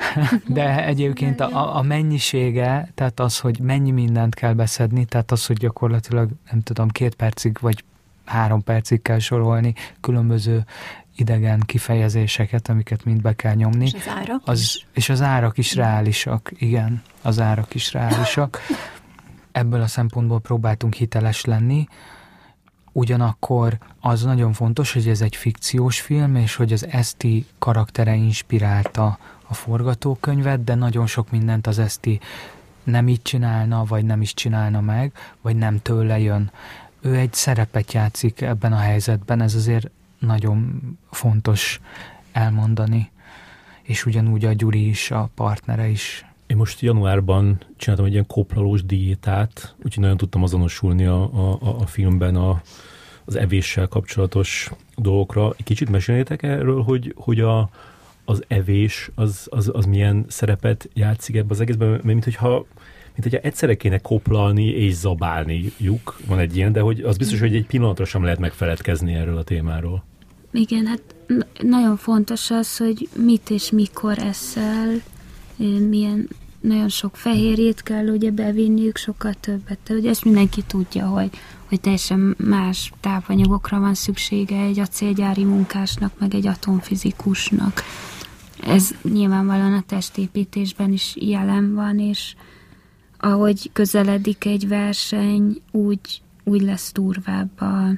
de egyébként a, a mennyisége, tehát az, hogy mennyi mindent kell beszedni, tehát az, hogy gyakorlatilag, nem tudom, két percig vagy három percig kell sorolni különböző idegen kifejezéseket, amiket mind be kell nyomni. És az árak az, is? És az árak is reálisak, igen, az árak is reálisak. Ebből a szempontból próbáltunk hiteles lenni, ugyanakkor az nagyon fontos, hogy ez egy fikciós film, és hogy az Eszti karaktere inspirálta a forgatókönyvet, de nagyon sok mindent az Eszti nem így csinálna, vagy nem is csinálna meg, vagy nem tőle jön. Ő egy szerepet játszik ebben a helyzetben, ez azért nagyon fontos elmondani, és ugyanúgy a Gyuri is, a partnere is. Én most januárban csináltam egy ilyen koplalós diétát, úgyhogy nagyon tudtam azonosulni a, a, a filmben a, az evéssel kapcsolatos dolgokra. Egy kicsit mesélnétek erről, hogy, hogy a, az evés az, az, az milyen szerepet játszik ebbe az egészben, mert mint hogyha mint hogyha egyszerre kéne koplalni és zabálni lyuk, van egy ilyen, de hogy az biztos, hogy egy pillanatra sem lehet megfeledkezni erről a témáról. Igen, hát nagyon fontos az, hogy mit és mikor eszel, milyen nagyon sok fehérjét kell ugye bevinniük, sokkal többet. De ugye ezt mindenki tudja, hogy, hogy teljesen más tápanyagokra van szüksége egy acélgyári munkásnak, meg egy atomfizikusnak. Ez nyilvánvalóan a testépítésben is jelen van, és ahogy közeledik egy verseny, úgy, úgy lesz durvább a,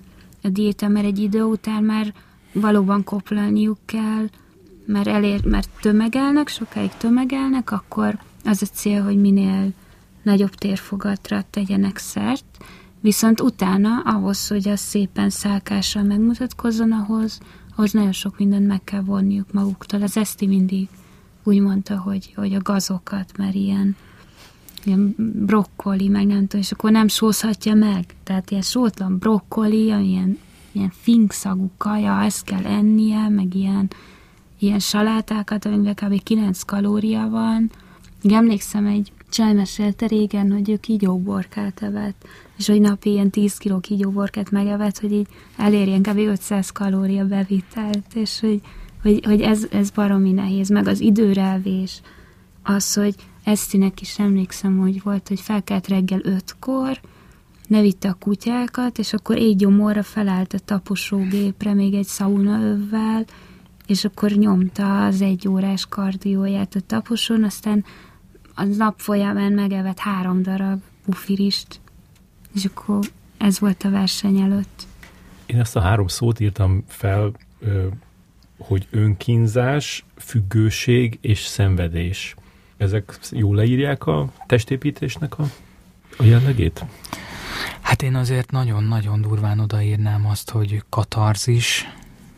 a diéta, mert egy idő után már valóban koplalniuk kell, mert, elér, mert tömegelnek, sokáig tömegelnek, akkor az a cél, hogy minél nagyobb térfogatra tegyenek szert, viszont utána ahhoz, hogy az szépen szálkással megmutatkozzon, ahhoz, ahhoz nagyon sok mindent meg kell vonniuk maguktól. Az Eszti mindig úgy mondta, hogy, hogy a gazokat, mert ilyen ilyen brokkoli, meg nem tudom, és akkor nem sózhatja meg. Tehát ilyen sótlan brokkoli, ilyen, ilyen finkszagú kaja, ezt kell ennie, meg ilyen, ilyen salátákat, amiben kb. 9 kalória van. Még emlékszem, egy csaj mesélte régen, hogy ő kígyóborkát evett, és hogy napi ilyen 10 kg kígyóborkát megevett, hogy így elérjen kb. 500 kalória bevitelt, és hogy, hogy, hogy ez, ez baromi nehéz, meg az időrelvés, az, hogy Esztinek is emlékszem, hogy volt, hogy felkelt reggel ötkor, ne vitte a kutyákat, és akkor így gyomorra felállt a taposógépre még egy szaunaövvel, és akkor nyomta az egy órás kardióját a taposon, aztán a nap folyamán megevett három darab bufirist, és akkor ez volt a verseny előtt. Én ezt a három szót írtam fel, hogy önkínzás, függőség és szenvedés. Ezek jól leírják a testépítésnek a, a jellegét? Hát én azért nagyon-nagyon durván odaírnám azt, hogy katarzis,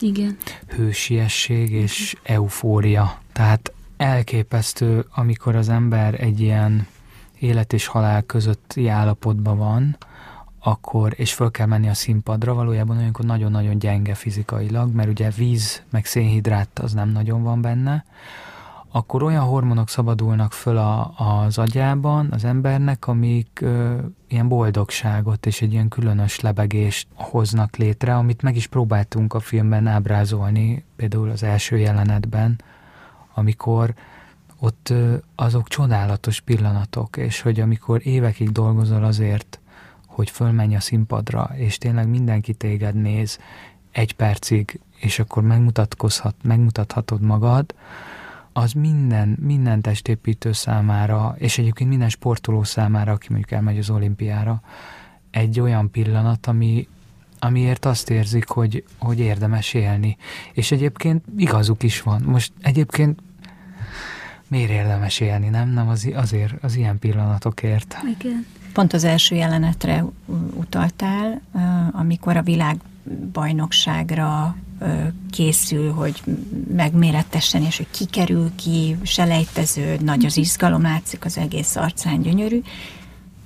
Igen. hősiesség és eufória. Tehát elképesztő, amikor az ember egy ilyen élet és halál közötti állapotban van, akkor, és föl kell menni a színpadra, valójában olyankor nagyon-nagyon gyenge fizikailag, mert ugye víz, meg szénhidrát az nem nagyon van benne, akkor olyan hormonok szabadulnak föl a, az agyában az embernek, amik ö, ilyen boldogságot és egy ilyen különös lebegést hoznak létre, amit meg is próbáltunk a filmben ábrázolni, például az első jelenetben, amikor ott ö, azok csodálatos pillanatok, és hogy amikor évekig dolgozol azért, hogy fölmenj a színpadra, és tényleg mindenki téged néz egy percig, és akkor megmutatkozhat, megmutathatod magad, az minden, minden testépítő számára, és egyébként minden sportoló számára, aki mondjuk elmegy az olimpiára, egy olyan pillanat, ami, amiért azt érzik, hogy, hogy érdemes élni. És egyébként igazuk is van. Most egyébként miért érdemes élni, nem? Nem az, azért, az ilyen pillanatokért. Igen. Pont az első jelenetre utaltál, amikor a világbajnokságra készül, hogy megmérettessen, és hogy kikerül ki, selejtező, nagy az izgalom, látszik az egész arcán gyönyörű.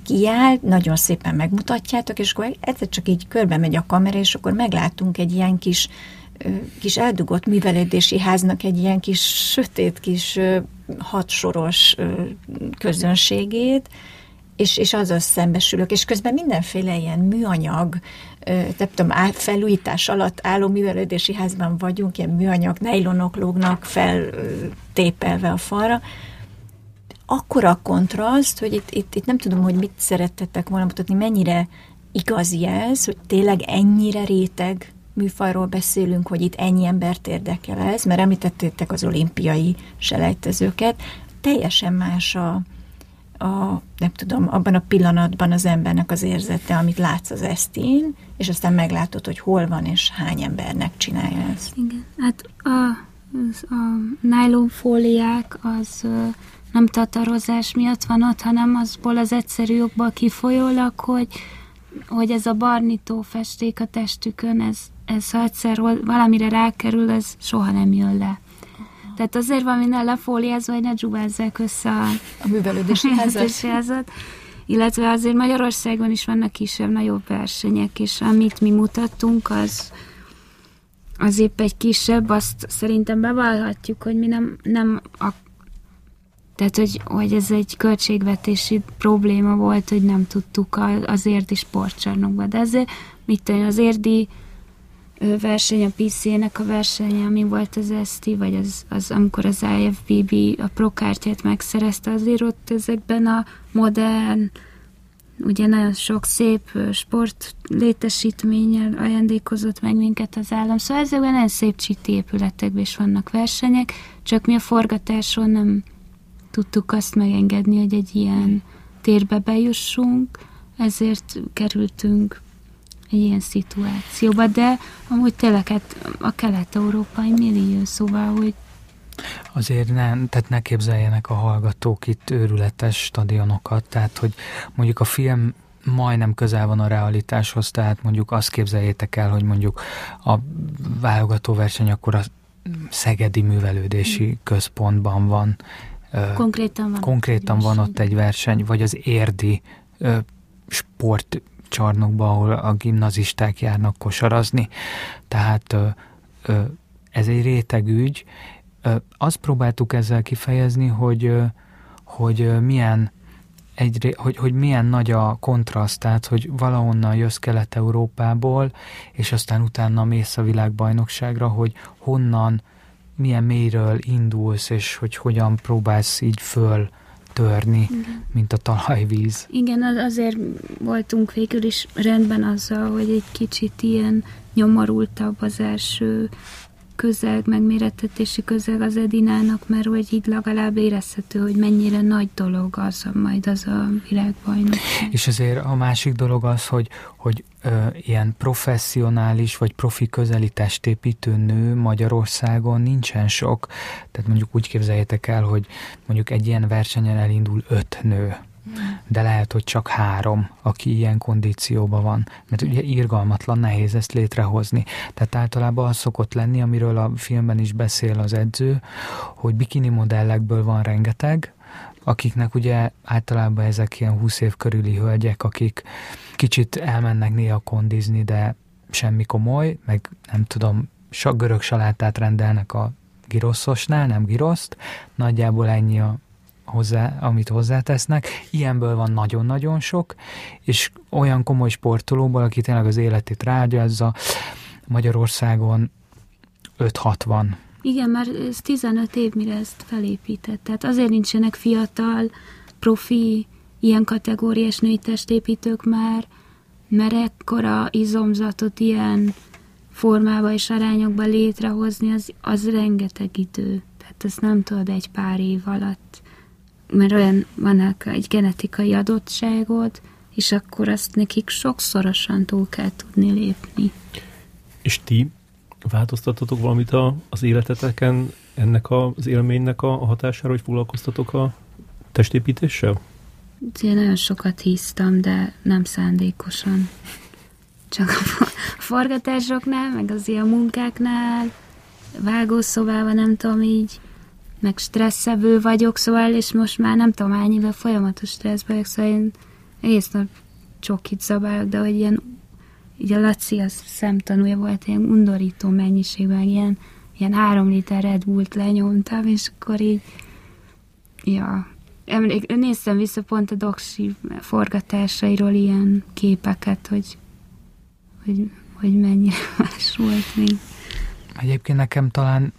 Kiáll, nagyon szépen megmutatjátok, és akkor egyszer csak így körbe megy a kamera, és akkor meglátunk egy ilyen kis kis eldugott művelődési háznak egy ilyen kis sötét kis hatsoros közönségét, és, és azzal szembesülök, és közben mindenféle ilyen műanyag, nem tudom, felújítás alatt álló művelődési házban vagyunk, ilyen műanyag nejlonok lógnak feltépelve a falra, a kontraszt, hogy itt, itt, itt nem tudom, hogy mit szerettettek volna mutatni, mennyire igazi ez, hogy tényleg ennyire réteg műfajról beszélünk, hogy itt ennyi embert érdekel ez, mert említettétek az olimpiai selejtezőket, teljesen más a, a, nem tudom, abban a pillanatban az embernek az érzete, amit látsz az esztén, és aztán meglátod, hogy hol van, és hány embernek csinálja ezt. Igen, hát a, a nylonfóliák az nem tatarozás miatt van ott, hanem azból az egyszerű jogból kifolyólag, hogy, hogy ez a barnító festék a testükön, ez, ez ha egyszer valamire rákerül, ez soha nem jön le. Tehát azért van minden lefóliázva, hogy ne dzsubázzák össze a, a művelődési házat. Illetve azért Magyarországon is vannak kisebb, nagyobb versenyek, és amit mi mutattunk, az, az épp egy kisebb, azt szerintem bevallhatjuk, hogy mi nem, nem a, tehát, hogy, hogy ez egy költségvetési probléma volt, hogy nem tudtuk az érdi sportcsarnokba, de ezért mit az érdi verseny, a PC-nek a versenye, ami volt az ST, vagy az, az amikor az IFBB a prokártyát megszerezte, azért ott ezekben a modern, ugye nagyon sok szép sport létesítménnyel ajándékozott meg minket az állam, szóval ezekben nagyon szép csiti épületekben is vannak versenyek, csak mi a forgatáson nem tudtuk azt megengedni, hogy egy ilyen térbe bejussunk, ezért kerültünk egy ilyen szituációba, de amúgy tényleg hát a kelet-európai millió, szóval, hogy Azért nem, tehát ne képzeljenek a hallgatók itt őrületes stadionokat, tehát hogy mondjuk a film majdnem közel van a realitáshoz, tehát mondjuk azt képzeljétek el, hogy mondjuk a válogatóverseny akkor a Szegedi Művelődési Központban van. Konkrétan van. Konkrétan van ott egy verseny, vagy az érdi sport csarnokba, ahol a gimnazisták járnak kosarazni. Tehát ö, ö, ez egy rétegügy. Ö, azt próbáltuk ezzel kifejezni, hogy, ö, hogy milyen egy, hogy, hogy milyen nagy a kontraszt, tehát hogy valahonnan jössz Kelet-Európából, és aztán utána mész a világbajnokságra, hogy honnan, milyen mélyről indulsz, és hogy hogyan próbálsz így föl törni, Igen. mint a talajvíz. Igen, azért voltunk végül is rendben azzal, hogy egy kicsit ilyen nyomorultabb az első közeg, megmérettetési közeg az Edinának, mert hogy így legalább érezhető, hogy mennyire nagy dolog az a, majd az a világbajnok. És azért a másik dolog az, hogy, hogy ö, ilyen professzionális vagy profi közeli testépítő nő Magyarországon nincsen sok. Tehát mondjuk úgy képzeljétek el, hogy mondjuk egy ilyen versenyen elindul öt nő de lehet, hogy csak három, aki ilyen kondícióban van. Mert ugye írgalmatlan, nehéz ezt létrehozni. Tehát általában az szokott lenni, amiről a filmben is beszél az edző, hogy bikini modellekből van rengeteg, akiknek ugye általában ezek ilyen 20 év körüli hölgyek, akik kicsit elmennek néha kondizni, de semmi komoly, meg nem tudom, görög salátát rendelnek a giroszosnál, nem giroszt, nagyjából ennyi a hozzá, amit hozzátesznek. Ilyenből van nagyon-nagyon sok, és olyan komoly sportolóból, aki tényleg az életét rágyazza, Magyarországon 5-6 van. Igen, már ez 15 év, mire ezt felépített. Tehát azért nincsenek fiatal, profi, ilyen kategóriás női testépítők már, mert ekkora izomzatot ilyen formába és arányokba létrehozni, az, az rengeteg idő. Tehát ezt nem tudod egy pár év alatt mert olyan vannak egy genetikai adottságod, és akkor azt nekik sokszorosan túl kell tudni lépni. És ti változtatotok valamit a, az életeteken ennek az élménynek a, a hatására, hogy foglalkoztatok a testépítéssel? Én nagyon sokat hisztam, de nem szándékosan. Csak a forgatásoknál, meg az ilyen munkáknál, vágószobában, nem tudom, így meg stresszevő vagyok, szóval, és most már nem tudom hány éve folyamatos stresszbe vagyok, szóval én egész nap csokit zabálok, de hogy ilyen, így a Laci az szemtanúja volt, ilyen undorító mennyiségben, ilyen, ilyen három liter Red Bullt lenyomtam, és akkor így, ja, emlék, néztem vissza pont a doksi forgatásairól ilyen képeket, hogy, hogy, hogy mennyire más volt még. Egyébként nekem talán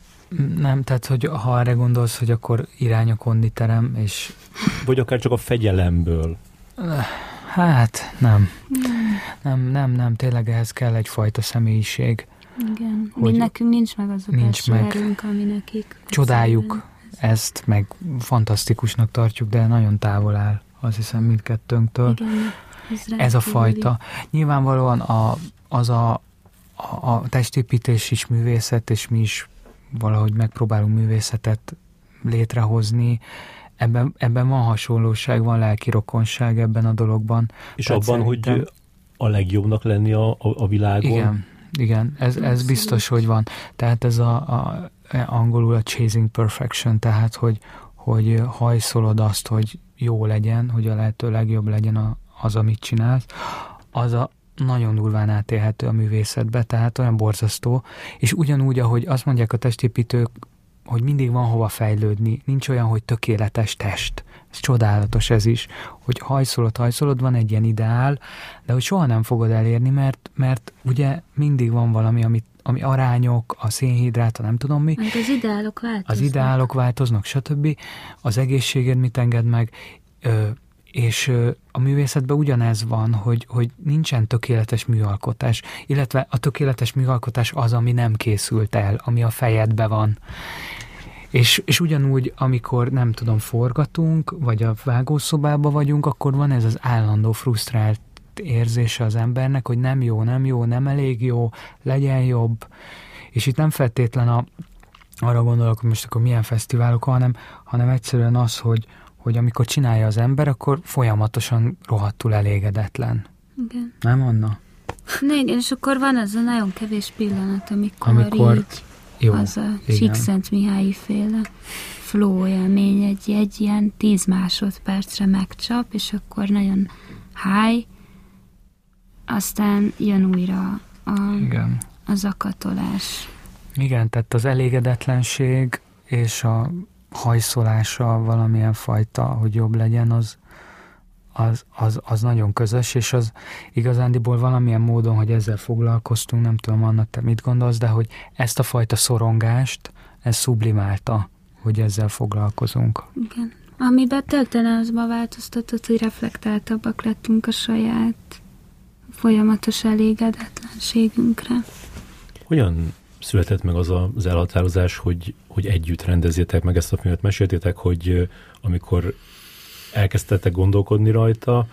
nem, tehát hogy ha erre gondolsz, hogy akkor irány a konditerem, és... Vagy akár csak a fegyelemből. Hát, nem. Nem, nem, nem, tényleg ehhez kell egyfajta személyiség. Igen, hogy mi nekünk nincs meg az a nincs meg. Erőnk, ami nekik. Csodáljuk ezt, meg fantasztikusnak tartjuk, de nagyon távol áll, azt hiszem mindkettőnktől. Igen, ez, ez a fajta. Nyilvánvalóan a, az a, a, a testépítés is művészet, és mi is valahogy megpróbálunk művészetet létrehozni, ebben, ebben van hasonlóság, van lelki rokonság ebben a dologban. És Tehát abban, szerintem... hogy a legjobbnak lenni a, a, a világon? Igen, igen, ez, ez biztos, hogy van. Tehát ez a, a angolul a chasing perfection, tehát hogy, hogy hajszolod azt, hogy jó legyen, hogy a lehető legjobb legyen az, amit csinálsz, az a, nagyon durván átélhető a művészetbe, tehát olyan borzasztó, és ugyanúgy, ahogy azt mondják a testépítők, hogy mindig van hova fejlődni, nincs olyan, hogy tökéletes test. Csodálatos ez is, hogy hajszolod, hajszolod, van egy ilyen ideál, de hogy soha nem fogod elérni, mert, mert ugye mindig van valami, amit, ami arányok, a szénhidrát, a nem tudom mi. Meg az ideálok változnak. Az ideálok változnak, stb. Az egészséged mit enged meg, és a művészetben ugyanez van, hogy, hogy nincsen tökéletes műalkotás, illetve a tökéletes műalkotás az, ami nem készült el, ami a fejedbe van. És, és ugyanúgy, amikor nem tudom, forgatunk, vagy a vágószobában vagyunk, akkor van ez az állandó frusztrált érzése az embernek, hogy nem jó, nem jó, nem elég jó, legyen jobb. És itt nem feltétlen a, arra gondolok, hogy most akkor milyen fesztiválok, hanem, hanem egyszerűen az, hogy, hogy amikor csinálja az ember, akkor folyamatosan rohadtul elégedetlen. Igen. Nem, Anna? Ne, igen, és akkor van az a nagyon kevés pillanat, amikor, amikor így jó, az a Csíkszent Mihályi féle flow élmény egy, egy ilyen tíz másodpercre megcsap, és akkor nagyon high, aztán jön újra a, igen. a zakatolás. Igen, tehát az elégedetlenség és a hajszolása valamilyen fajta, hogy jobb legyen, az, az, az, az nagyon közös, és az igazándiból valamilyen módon, hogy ezzel foglalkoztunk, nem tudom, Anna, te mit gondolsz, de hogy ezt a fajta szorongást, ez sublimálta, hogy ezzel foglalkozunk. Igen. Amiben töktelen az ma változtatott, hogy reflektáltabbak lettünk a saját folyamatos elégedetlenségünkre. Hogyan született meg az az elhatározás, hogy, hogy együtt rendezzétek meg ezt a filmet? Meséltétek, hogy amikor elkezdtetek gondolkodni rajta,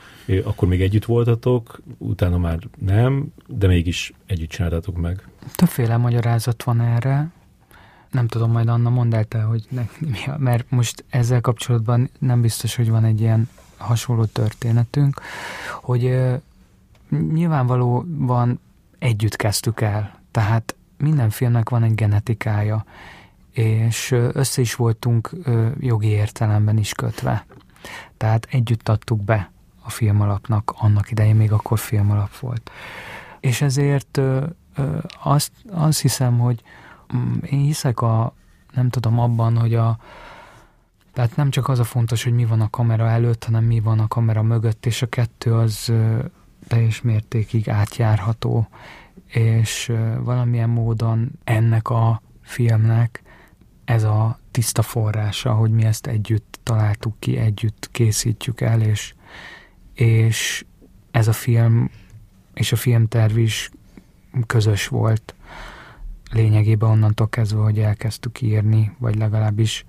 akkor még együtt voltatok, utána már nem, de mégis együtt csináltátok meg. Többféle magyarázat van erre. Nem tudom, majd Anna mondd el te, hogy ne, mert most ezzel kapcsolatban nem biztos, hogy van egy ilyen hasonló történetünk, hogy nyilvánvalóan együtt kezdtük el, tehát minden filmnek van egy genetikája, és össze is voltunk jogi értelemben is kötve. Tehát együtt adtuk be a filmalapnak, annak idején még akkor filmalap volt. És ezért azt, azt hiszem, hogy mm, én hiszek a, nem tudom, abban, hogy a, tehát nem csak az a fontos, hogy mi van a kamera előtt, hanem mi van a kamera mögött, és a kettő az teljes mértékig átjárható, és valamilyen módon ennek a filmnek ez a tiszta forrása, hogy mi ezt együtt találtuk ki, együtt készítjük el, és, és ez a film és a filmterv is közös volt. Lényegében onnantól kezdve, hogy elkezdtük írni, vagy legalábbis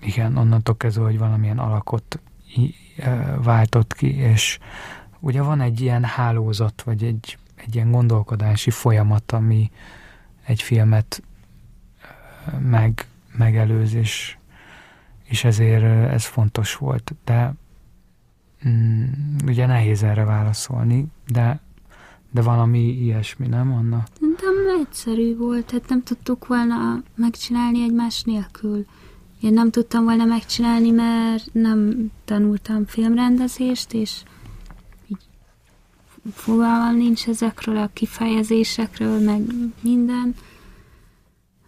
igen, onnantól kezdve, hogy valamilyen alakot váltott ki, és ugye van egy ilyen hálózat, vagy egy, egy ilyen gondolkodási folyamat, ami egy filmet meg, megelőz, és, ezért ez fontos volt. De mm, ugye nehéz erre válaszolni, de, de valami ilyesmi, nem, Anna? Nem egyszerű volt, hát nem tudtuk volna megcsinálni egymás nélkül. Én nem tudtam volna megcsinálni, mert nem tanultam filmrendezést, és fogalmam nincs ezekről a kifejezésekről, meg minden.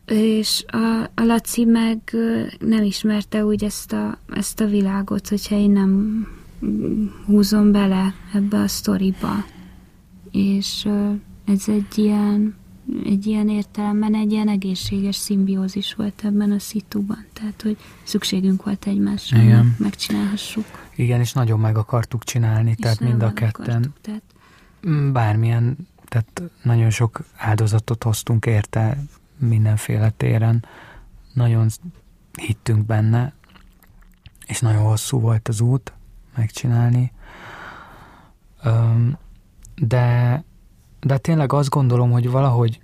És a, a Laci meg nem ismerte úgy ezt a, ezt a világot, hogyha én nem húzom bele ebbe a sztoriba. És ez egy ilyen, egy ilyen értelemben egy ilyen egészséges szimbiózis volt ebben a szituban. Tehát, hogy szükségünk volt egymásra, Igen. megcsinálhassuk. Igen, és nagyon meg akartuk csinálni, és tehát mind a ketten. Akartuk, tehát Mm, bármilyen, tehát nagyon sok áldozatot hoztunk érte mindenféle téren. Nagyon hittünk benne, és nagyon hosszú volt az út megcsinálni. De, de tényleg azt gondolom, hogy valahogy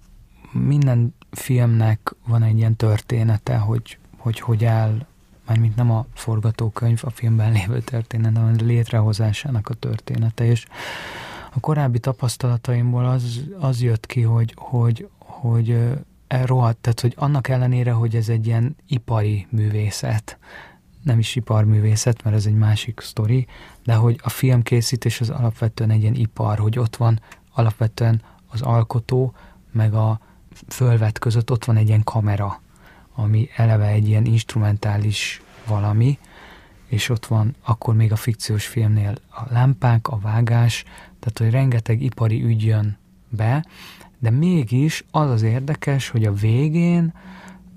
minden filmnek van egy ilyen története, hogy hogy, hogy áll, mármint nem a forgatókönyv, a filmben lévő történet, hanem a létrehozásának a története, és a korábbi tapasztalataimból az, az jött ki, hogy, hogy, hogy rohadt, tehát hogy annak ellenére, hogy ez egy ilyen ipari művészet, nem is iparművészet, mert ez egy másik sztori, de hogy a filmkészítés az alapvetően egy ilyen ipar, hogy ott van alapvetően az alkotó, meg a fölvet között ott van egy ilyen kamera, ami eleve egy ilyen instrumentális valami, és ott van akkor még a fikciós filmnél a lámpák, a vágás, tehát hogy rengeteg ipari ügy jön be, de mégis az az érdekes, hogy a végén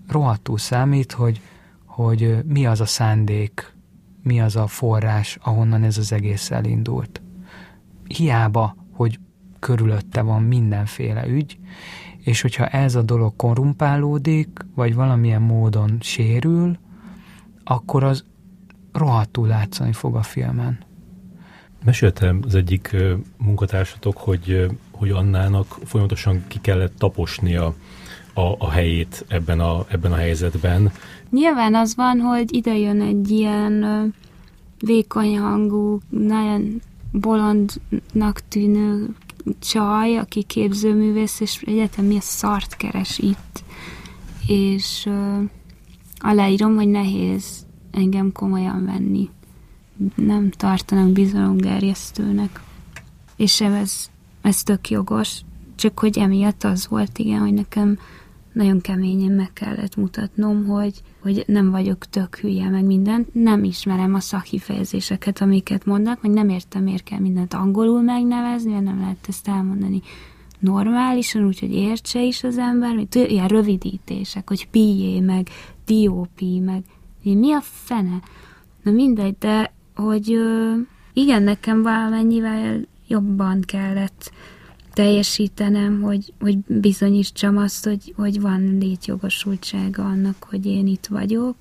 rohadtul számít, hogy, hogy mi az a szándék, mi az a forrás, ahonnan ez az egész elindult. Hiába, hogy körülötte van mindenféle ügy, és hogyha ez a dolog korrumpálódik, vagy valamilyen módon sérül, akkor az rohadtul látszani fog a filmen. Meséltem az egyik munkatársatok, hogy, hogy Annának folyamatosan ki kellett taposnia a, a helyét ebben a, ebben a helyzetben. Nyilván az van, hogy ide jön egy ilyen vékony hangú, nagyon bolondnak tűnő csaj, aki képzőművész, és egyetem mi a szart keres itt. És uh, aláírom, hogy nehéz engem komolyan venni nem tartanak bizalomgerjesztőnek. És ez, ez tök jogos, csak hogy emiatt az volt, igen, hogy nekem nagyon keményen meg kellett mutatnom, hogy, hogy nem vagyok tök hülye, meg mindent, nem ismerem a szakifejezéseket, amiket mondanak, meg nem értem, miért kell mindent angolul megnevezni, mert nem lehet ezt elmondani normálisan, úgyhogy értse is az ember, mint ilyen rövidítések, hogy PA, meg DOP, meg mi a fene? Na mindegy, de hogy igen, nekem valamennyivel jobban kellett teljesítenem, hogy, hogy bizonyítsam azt, hogy, hogy van létjogosultsága annak, hogy én itt vagyok.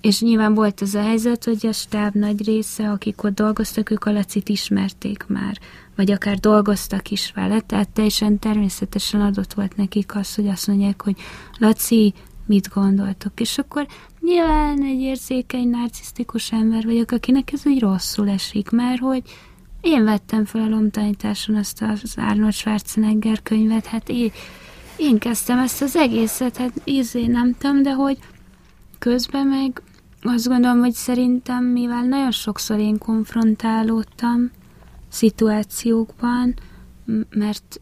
És nyilván volt az a helyzet, hogy a stáb nagy része, akik ott dolgoztak, ők a Lacit ismerték már, vagy akár dolgoztak is vele, tehát teljesen természetesen adott volt nekik az, hogy azt mondják, hogy Laci, mit gondoltok? És akkor nyilván egy érzékeny, narcisztikus ember vagyok, akinek ez úgy rosszul esik, mert hogy én vettem fel a lomtanításon azt az Arnold Schwarzenegger könyvet, hát én, én kezdtem ezt az egészet, hát ízé nem tudom, de hogy közben meg azt gondolom, hogy szerintem, mivel nagyon sokszor én konfrontálódtam szituációkban, mert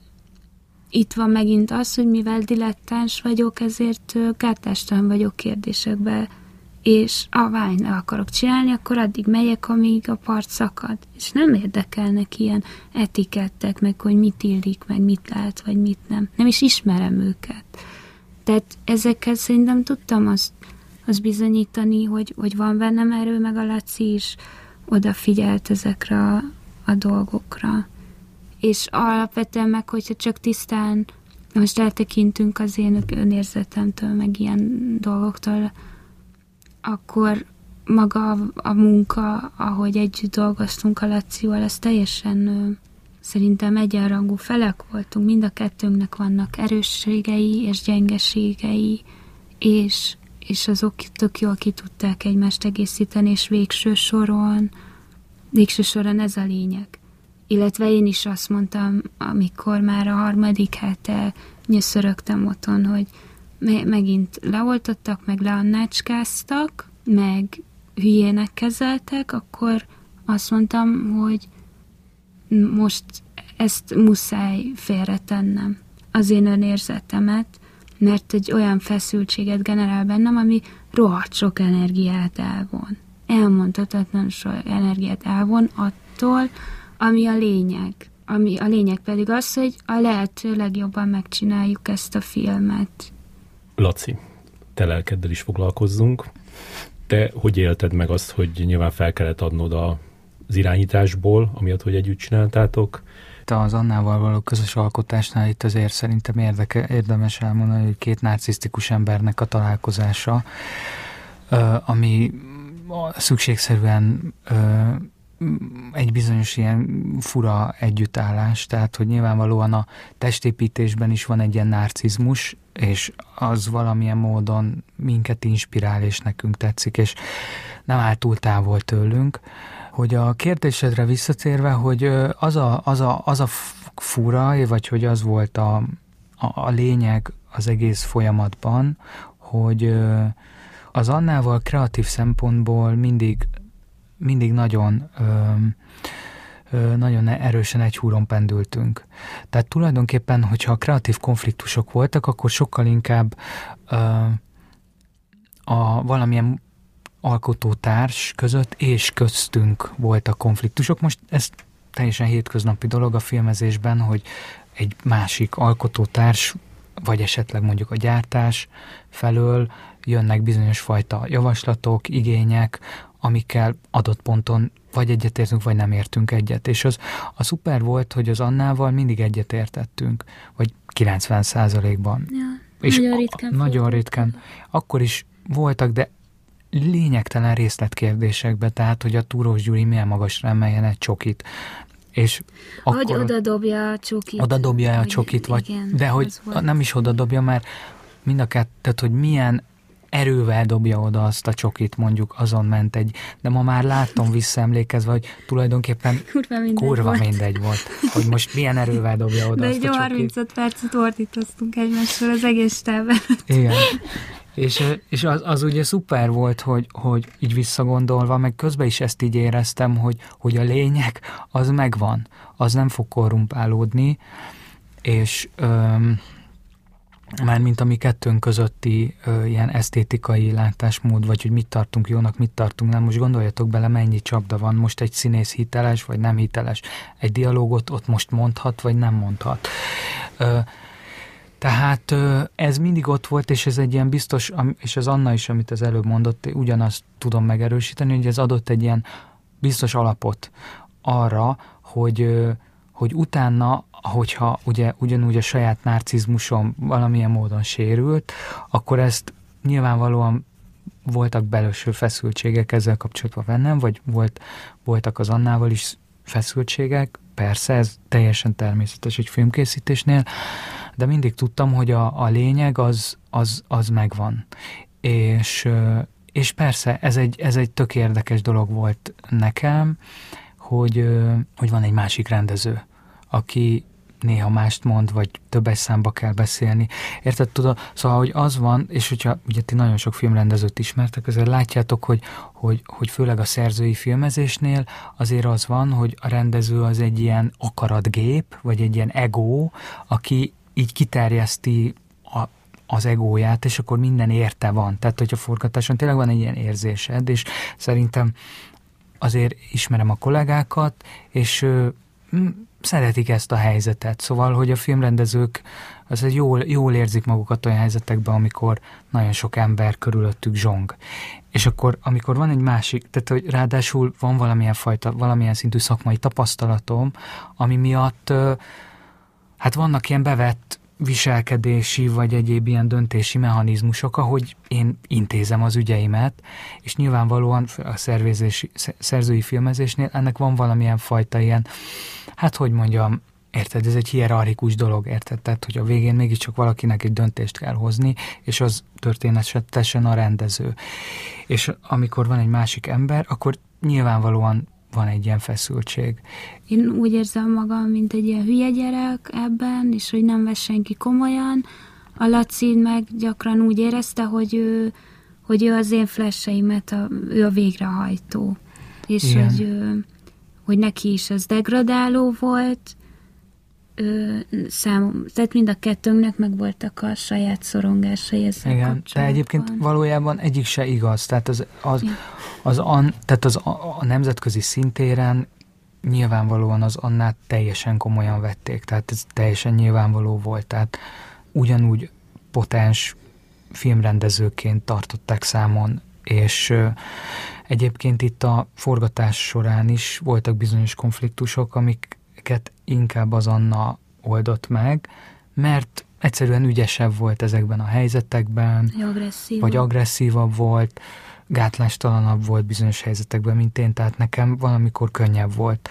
itt van megint az, hogy mivel dilettáns vagyok, ezért gátástalan vagyok kérdésekbe, és a vány akarok csinálni, akkor addig megyek, amíg a part szakad. És nem érdekelnek ilyen etikettek, meg hogy mit illik, meg mit lehet, vagy mit nem. Nem is ismerem őket. Tehát ezekkel szerintem tudtam azt, azt bizonyítani, hogy, hogy van bennem erő, meg a Laci is odafigyelt ezekre a, a dolgokra és alapvetően meg, hogyha csak tisztán most eltekintünk az én önérzetemtől, meg ilyen dolgoktól, akkor maga a, munka, ahogy együtt dolgoztunk a Lacival, ez teljesen szerintem egyenrangú felek voltunk. Mind a kettőnknek vannak erősségei és gyengeségei, és, és azok tök jól ki tudták egymást egészíteni, és végső soron, végső soron ez a lényeg illetve én is azt mondtam, amikor már a harmadik hete nyöszörögtem otthon, hogy me- megint leoltottak, meg leannácskáztak, meg hülyének kezeltek, akkor azt mondtam, hogy most ezt muszáj félretennem, az én önérzetemet, mert egy olyan feszültséget generál bennem, ami rohadt sok energiát elvon. Elmondhatatlan sok energiát elvon attól, ami a lényeg. Ami a lényeg pedig az, hogy a lehető legjobban megcsináljuk ezt a filmet. Laci, te lelkeddel is foglalkozzunk. Te hogy élted meg azt, hogy nyilván fel kellett adnod az irányításból, amiatt, hogy együtt csináltátok? Az Annával való közös alkotásnál itt azért szerintem érdeke, érdemes elmondani, hogy két narcisztikus embernek a találkozása, ami szükségszerűen egy bizonyos ilyen fura együttállás, tehát hogy nyilvánvalóan a testépítésben is van egy ilyen narcizmus, és az valamilyen módon minket inspirál, és nekünk tetszik, és nem áll túl távol tőlünk. Hogy a kérdésedre visszatérve, hogy az a, az a, az a fura, vagy hogy az volt a, a, a lényeg az egész folyamatban, hogy az Annával kreatív szempontból mindig mindig nagyon nagyon erősen egy húron pendültünk. Tehát tulajdonképpen, hogyha kreatív konfliktusok voltak, akkor sokkal inkább a valamilyen alkotótárs között és köztünk voltak konfliktusok. Most ez teljesen hétköznapi dolog a filmezésben, hogy egy másik alkotótárs, vagy esetleg mondjuk a gyártás felől jönnek bizonyos fajta javaslatok, igények, amikkel adott ponton vagy egyetértünk, vagy nem értünk egyet. És az a szuper volt, hogy az Annával mindig egyetértettünk, vagy 90 százalékban. Ja, és nagyon ritkán. Nagyon ritkán. Akkor is voltak, de lényegtelen részletkérdésekbe, tehát, hogy a túrós Gyuri milyen magasra emeljen egy csokit. És akkor, hogy oda dobja a csokit. Oda dobja a csokit, vagy, igen, de hogy nem is oda dobja, mert mind a kettőt, hogy milyen erővel dobja oda azt a csokit, mondjuk azon ment egy, de ma már látom visszaemlékezve, hogy tulajdonképpen kurva mindegy, kurva volt. mindegy volt, hogy most milyen erővel dobja oda de azt a csokit. 35 percet ordítoztunk egymással az egész távban. Igen. És, és az, az ugye szuper volt, hogy, hogy így visszagondolva, meg közben is ezt így éreztem, hogy, hogy a lényeg az megvan, az nem fog korrumpálódni, és öm, már mint a mi kettőnk közötti ö, ilyen esztétikai látásmód, vagy hogy mit tartunk jónak, mit tartunk nem. Most gondoljatok bele, mennyi csapda van. Most egy színész hiteles, vagy nem hiteles. Egy dialógot ott most mondhat, vagy nem mondhat. Ö, Tehát ez mindig ott volt, és ez egy ilyen biztos, és az Anna is, amit az előbb mondott, ugyanazt tudom megerősíteni, hogy ez adott egy ilyen biztos alapot arra, hogy, hogy utána, hogyha ugye ugyanúgy a saját narcizmusom valamilyen módon sérült, akkor ezt nyilvánvalóan voltak belőső feszültségek ezzel kapcsolatban bennem, vagy volt, voltak az Annával is feszültségek, persze, ez teljesen természetes egy filmkészítésnél, de mindig tudtam, hogy a, a lényeg az, az, az megvan. És, és persze, ez egy, ez egy tök érdekes dolog volt nekem, hogy, hogy van egy másik rendező, aki néha mást mond, vagy többes számba kell beszélni. Érted, tudod? Szóval, hogy az van, és hogyha ugye ti nagyon sok filmrendezőt ismertek, azért látjátok, hogy, hogy, hogy főleg a szerzői filmezésnél azért az van, hogy a rendező az egy ilyen akaratgép, vagy egy ilyen ego, aki így kiterjeszti a, az egóját, és akkor minden érte van. Tehát, hogy a forgatáson tényleg van egy ilyen érzésed, és szerintem azért ismerem a kollégákat, és szeretik ezt a helyzetet. Szóval, hogy a filmrendezők az jól, jól érzik magukat olyan helyzetekben, amikor nagyon sok ember körülöttük zsong. És akkor, amikor van egy másik, tehát hogy ráadásul van valamilyen fajta, valamilyen szintű szakmai tapasztalatom, ami miatt hát vannak ilyen bevett viselkedési vagy egyéb ilyen döntési mechanizmusok, ahogy én intézem az ügyeimet, és nyilvánvalóan a szervezési, szerzői filmezésnél ennek van valamilyen fajta ilyen, hát hogy mondjam, Érted, ez egy hierarchikus dolog, érted? Tehát, hogy a végén mégiscsak valakinek egy döntést kell hozni, és az történetesen a rendező. És amikor van egy másik ember, akkor nyilvánvalóan van egy ilyen feszültség. Én úgy érzem magam, mint egy ilyen hülye gyerek ebben, és hogy nem vesz senki komolyan. A Laci meg gyakran úgy érezte, hogy ő, hogy ő az én flesseimet, a, ő a végrehajtó. És Igen. hogy, hogy neki is az degradáló volt, szám, tehát mind a kettőnknek meg voltak a saját szorongásai ezzel Igen, de egyébként valójában egyik se igaz. Tehát az, az, az, an, tehát az a, a nemzetközi szintéren nyilvánvalóan az Annát teljesen komolyan vették, tehát ez teljesen nyilvánvaló volt, tehát ugyanúgy potens filmrendezőként tartották számon, és egyébként itt a forgatás során is voltak bizonyos konfliktusok, amiket inkább az Anna oldott meg, mert egyszerűen ügyesebb volt ezekben a helyzetekben, agresszívabb. vagy agresszívabb volt, gátlástalanabb volt bizonyos helyzetekben, mint én, tehát nekem valamikor könnyebb volt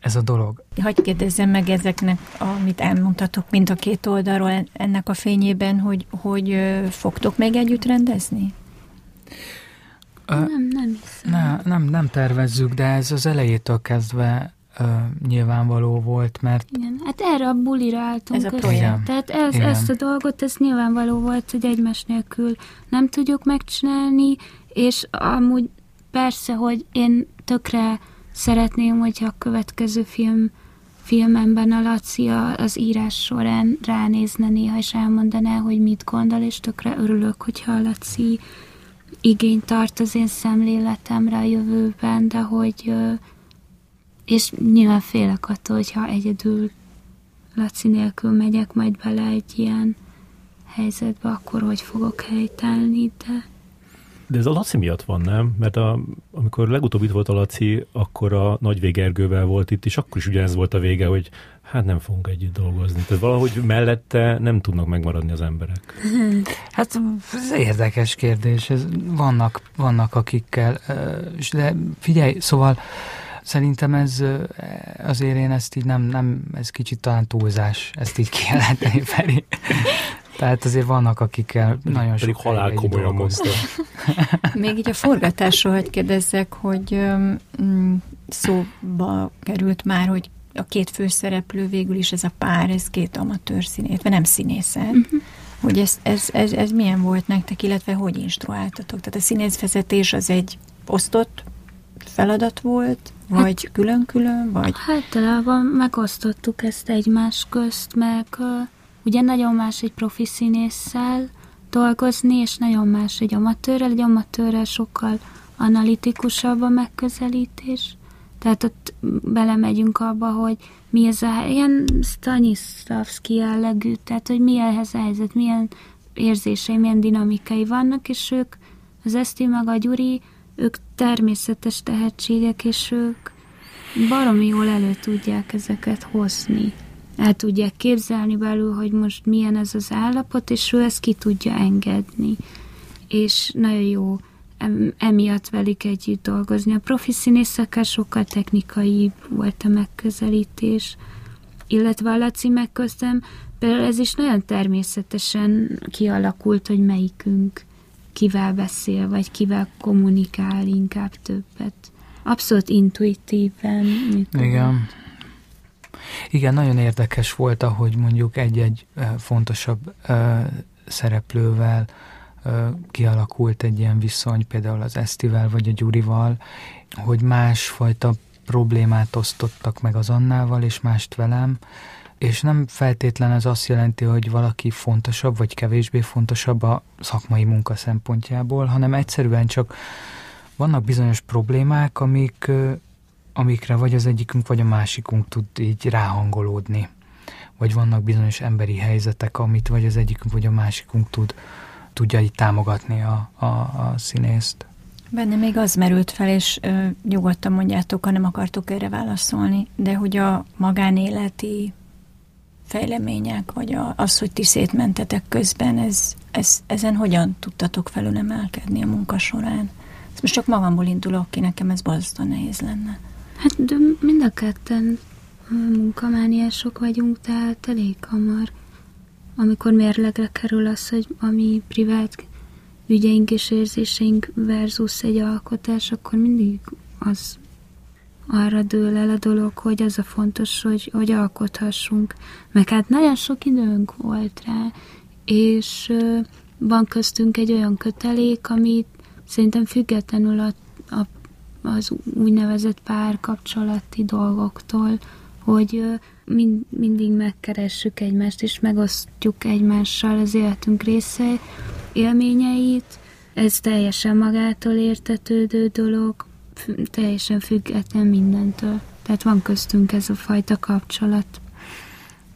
ez a dolog. Hogy kérdezzem meg ezeknek, amit elmondtatok mind a két oldalról ennek a fényében, hogy, hogy fogtok még együtt rendezni? Nem, nem hiszem. Ne, nem, nem tervezzük, de ez az elejétől kezdve ö, nyilvánvaló volt, mert... Igen, hát erre a bulira álltunk ez a projekt. Tehát ez, ezt a dolgot, ez nyilvánvaló volt, hogy egymás nélkül nem tudjuk megcsinálni, és amúgy persze, hogy én tökre szeretném, hogyha a következő film filmemben a Laci az írás során ránézne néha, és elmondaná, hogy mit gondol, és tökre örülök, hogyha a Laci igényt tart az én szemléletemre a jövőben, de hogy és nyilván félek attól, hogyha egyedül Laci nélkül megyek majd bele egy ilyen helyzetbe, akkor hogy fogok helytállni, de... De ez a Laci miatt van, nem? Mert a, amikor legutóbb itt volt a Laci, akkor a Nagy Végergővel volt itt, és akkor is ugyanez volt a vége, hogy hát nem fogunk együtt dolgozni. Tehát valahogy mellette nem tudnak megmaradni az emberek. Hát ez érdekes kérdés. Ez, vannak, vannak akikkel, de figyelj, szóval Szerintem ez azért én ezt így nem, nem ez kicsit talán túlzás, ezt így kijelenteni felé. Tehát azért vannak, akikkel nagyon sok halál komolyan mondta. Még így a forgatásról, hogy kérdezzek, hogy um, szóba került már, hogy a két főszereplő végül is ez a pár, ez két amatőr színész, vagy nem színészet. Uh-huh. Hogy ez, ez, ez, ez milyen volt nektek, illetve hogy instruáltatok? Tehát a színészvezetés az egy osztott feladat volt, vagy hát, külön-külön, vagy? Általában megosztottuk ezt egymás közt, meg uh, ugye nagyon más egy profi színésszel dolgozni, és nagyon más egy amatőrrel, egy amatőrrel sokkal analitikusabb a megközelítés. Tehát ott belemegyünk abba, hogy mi ez a ilyen Stanislavski jellegű, tehát hogy mi ehhez a helyzet, milyen érzései, milyen dinamikai vannak, és ők, az Eszti meg a Gyuri, ők természetes tehetségek, és ők baromi jól elő tudják ezeket hozni. El tudják képzelni belül, hogy most milyen ez az állapot, és ő ezt ki tudja engedni. És nagyon jó emiatt velik együtt dolgozni. A profi színészekkel sokkal technikai volt a megközelítés, illetve a Laci megköztem, például ez is nagyon természetesen kialakult, hogy melyikünk kivel beszél, vagy kivel kommunikál inkább többet. Abszolút intuitíven. Igen. Igen, nagyon érdekes volt, ahogy mondjuk egy-egy fontosabb szereplővel kialakult egy ilyen viszony, például az Esztivel vagy a Gyurival, hogy másfajta problémát osztottak meg az Annával, és mást velem, és nem feltétlen ez azt jelenti, hogy valaki fontosabb, vagy kevésbé fontosabb a szakmai munka szempontjából, hanem egyszerűen csak vannak bizonyos problémák, amik, amikre vagy az egyikünk, vagy a másikunk tud így ráhangolódni. Vagy vannak bizonyos emberi helyzetek, amit vagy az egyikünk, vagy a másikunk tud tudja így támogatni a, a, a színészt. Benne még az merült fel, és ö, nyugodtan mondjátok, ha nem akartok erre válaszolni, de hogy a magánéleti fejlemények, vagy a, az, hogy ti szétmentetek közben, ez, ez, ezen hogyan tudtatok felülemelkedni a munka során? Ezt most csak magamból indulok ki, nekem ez borzasztóan nehéz lenne. Hát de mind a ketten munkamániások vagyunk, tehát elég hamar amikor mérlegre kerül az, hogy a mi privát ügyeink és érzéseink versus egy alkotás, akkor mindig az arra dől el a dolog, hogy az a fontos, hogy, hogy alkothassunk. Meg hát nagyon sok időnk volt rá, és van köztünk egy olyan kötelék, amit szerintem függetlenül a, a, az úgynevezett párkapcsolati dolgoktól, hogy mind, mindig megkeressük egymást, és megosztjuk egymással az életünk része élményeit. Ez teljesen magától értetődő dolog, teljesen független mindentől. Tehát van köztünk ez a fajta kapcsolat.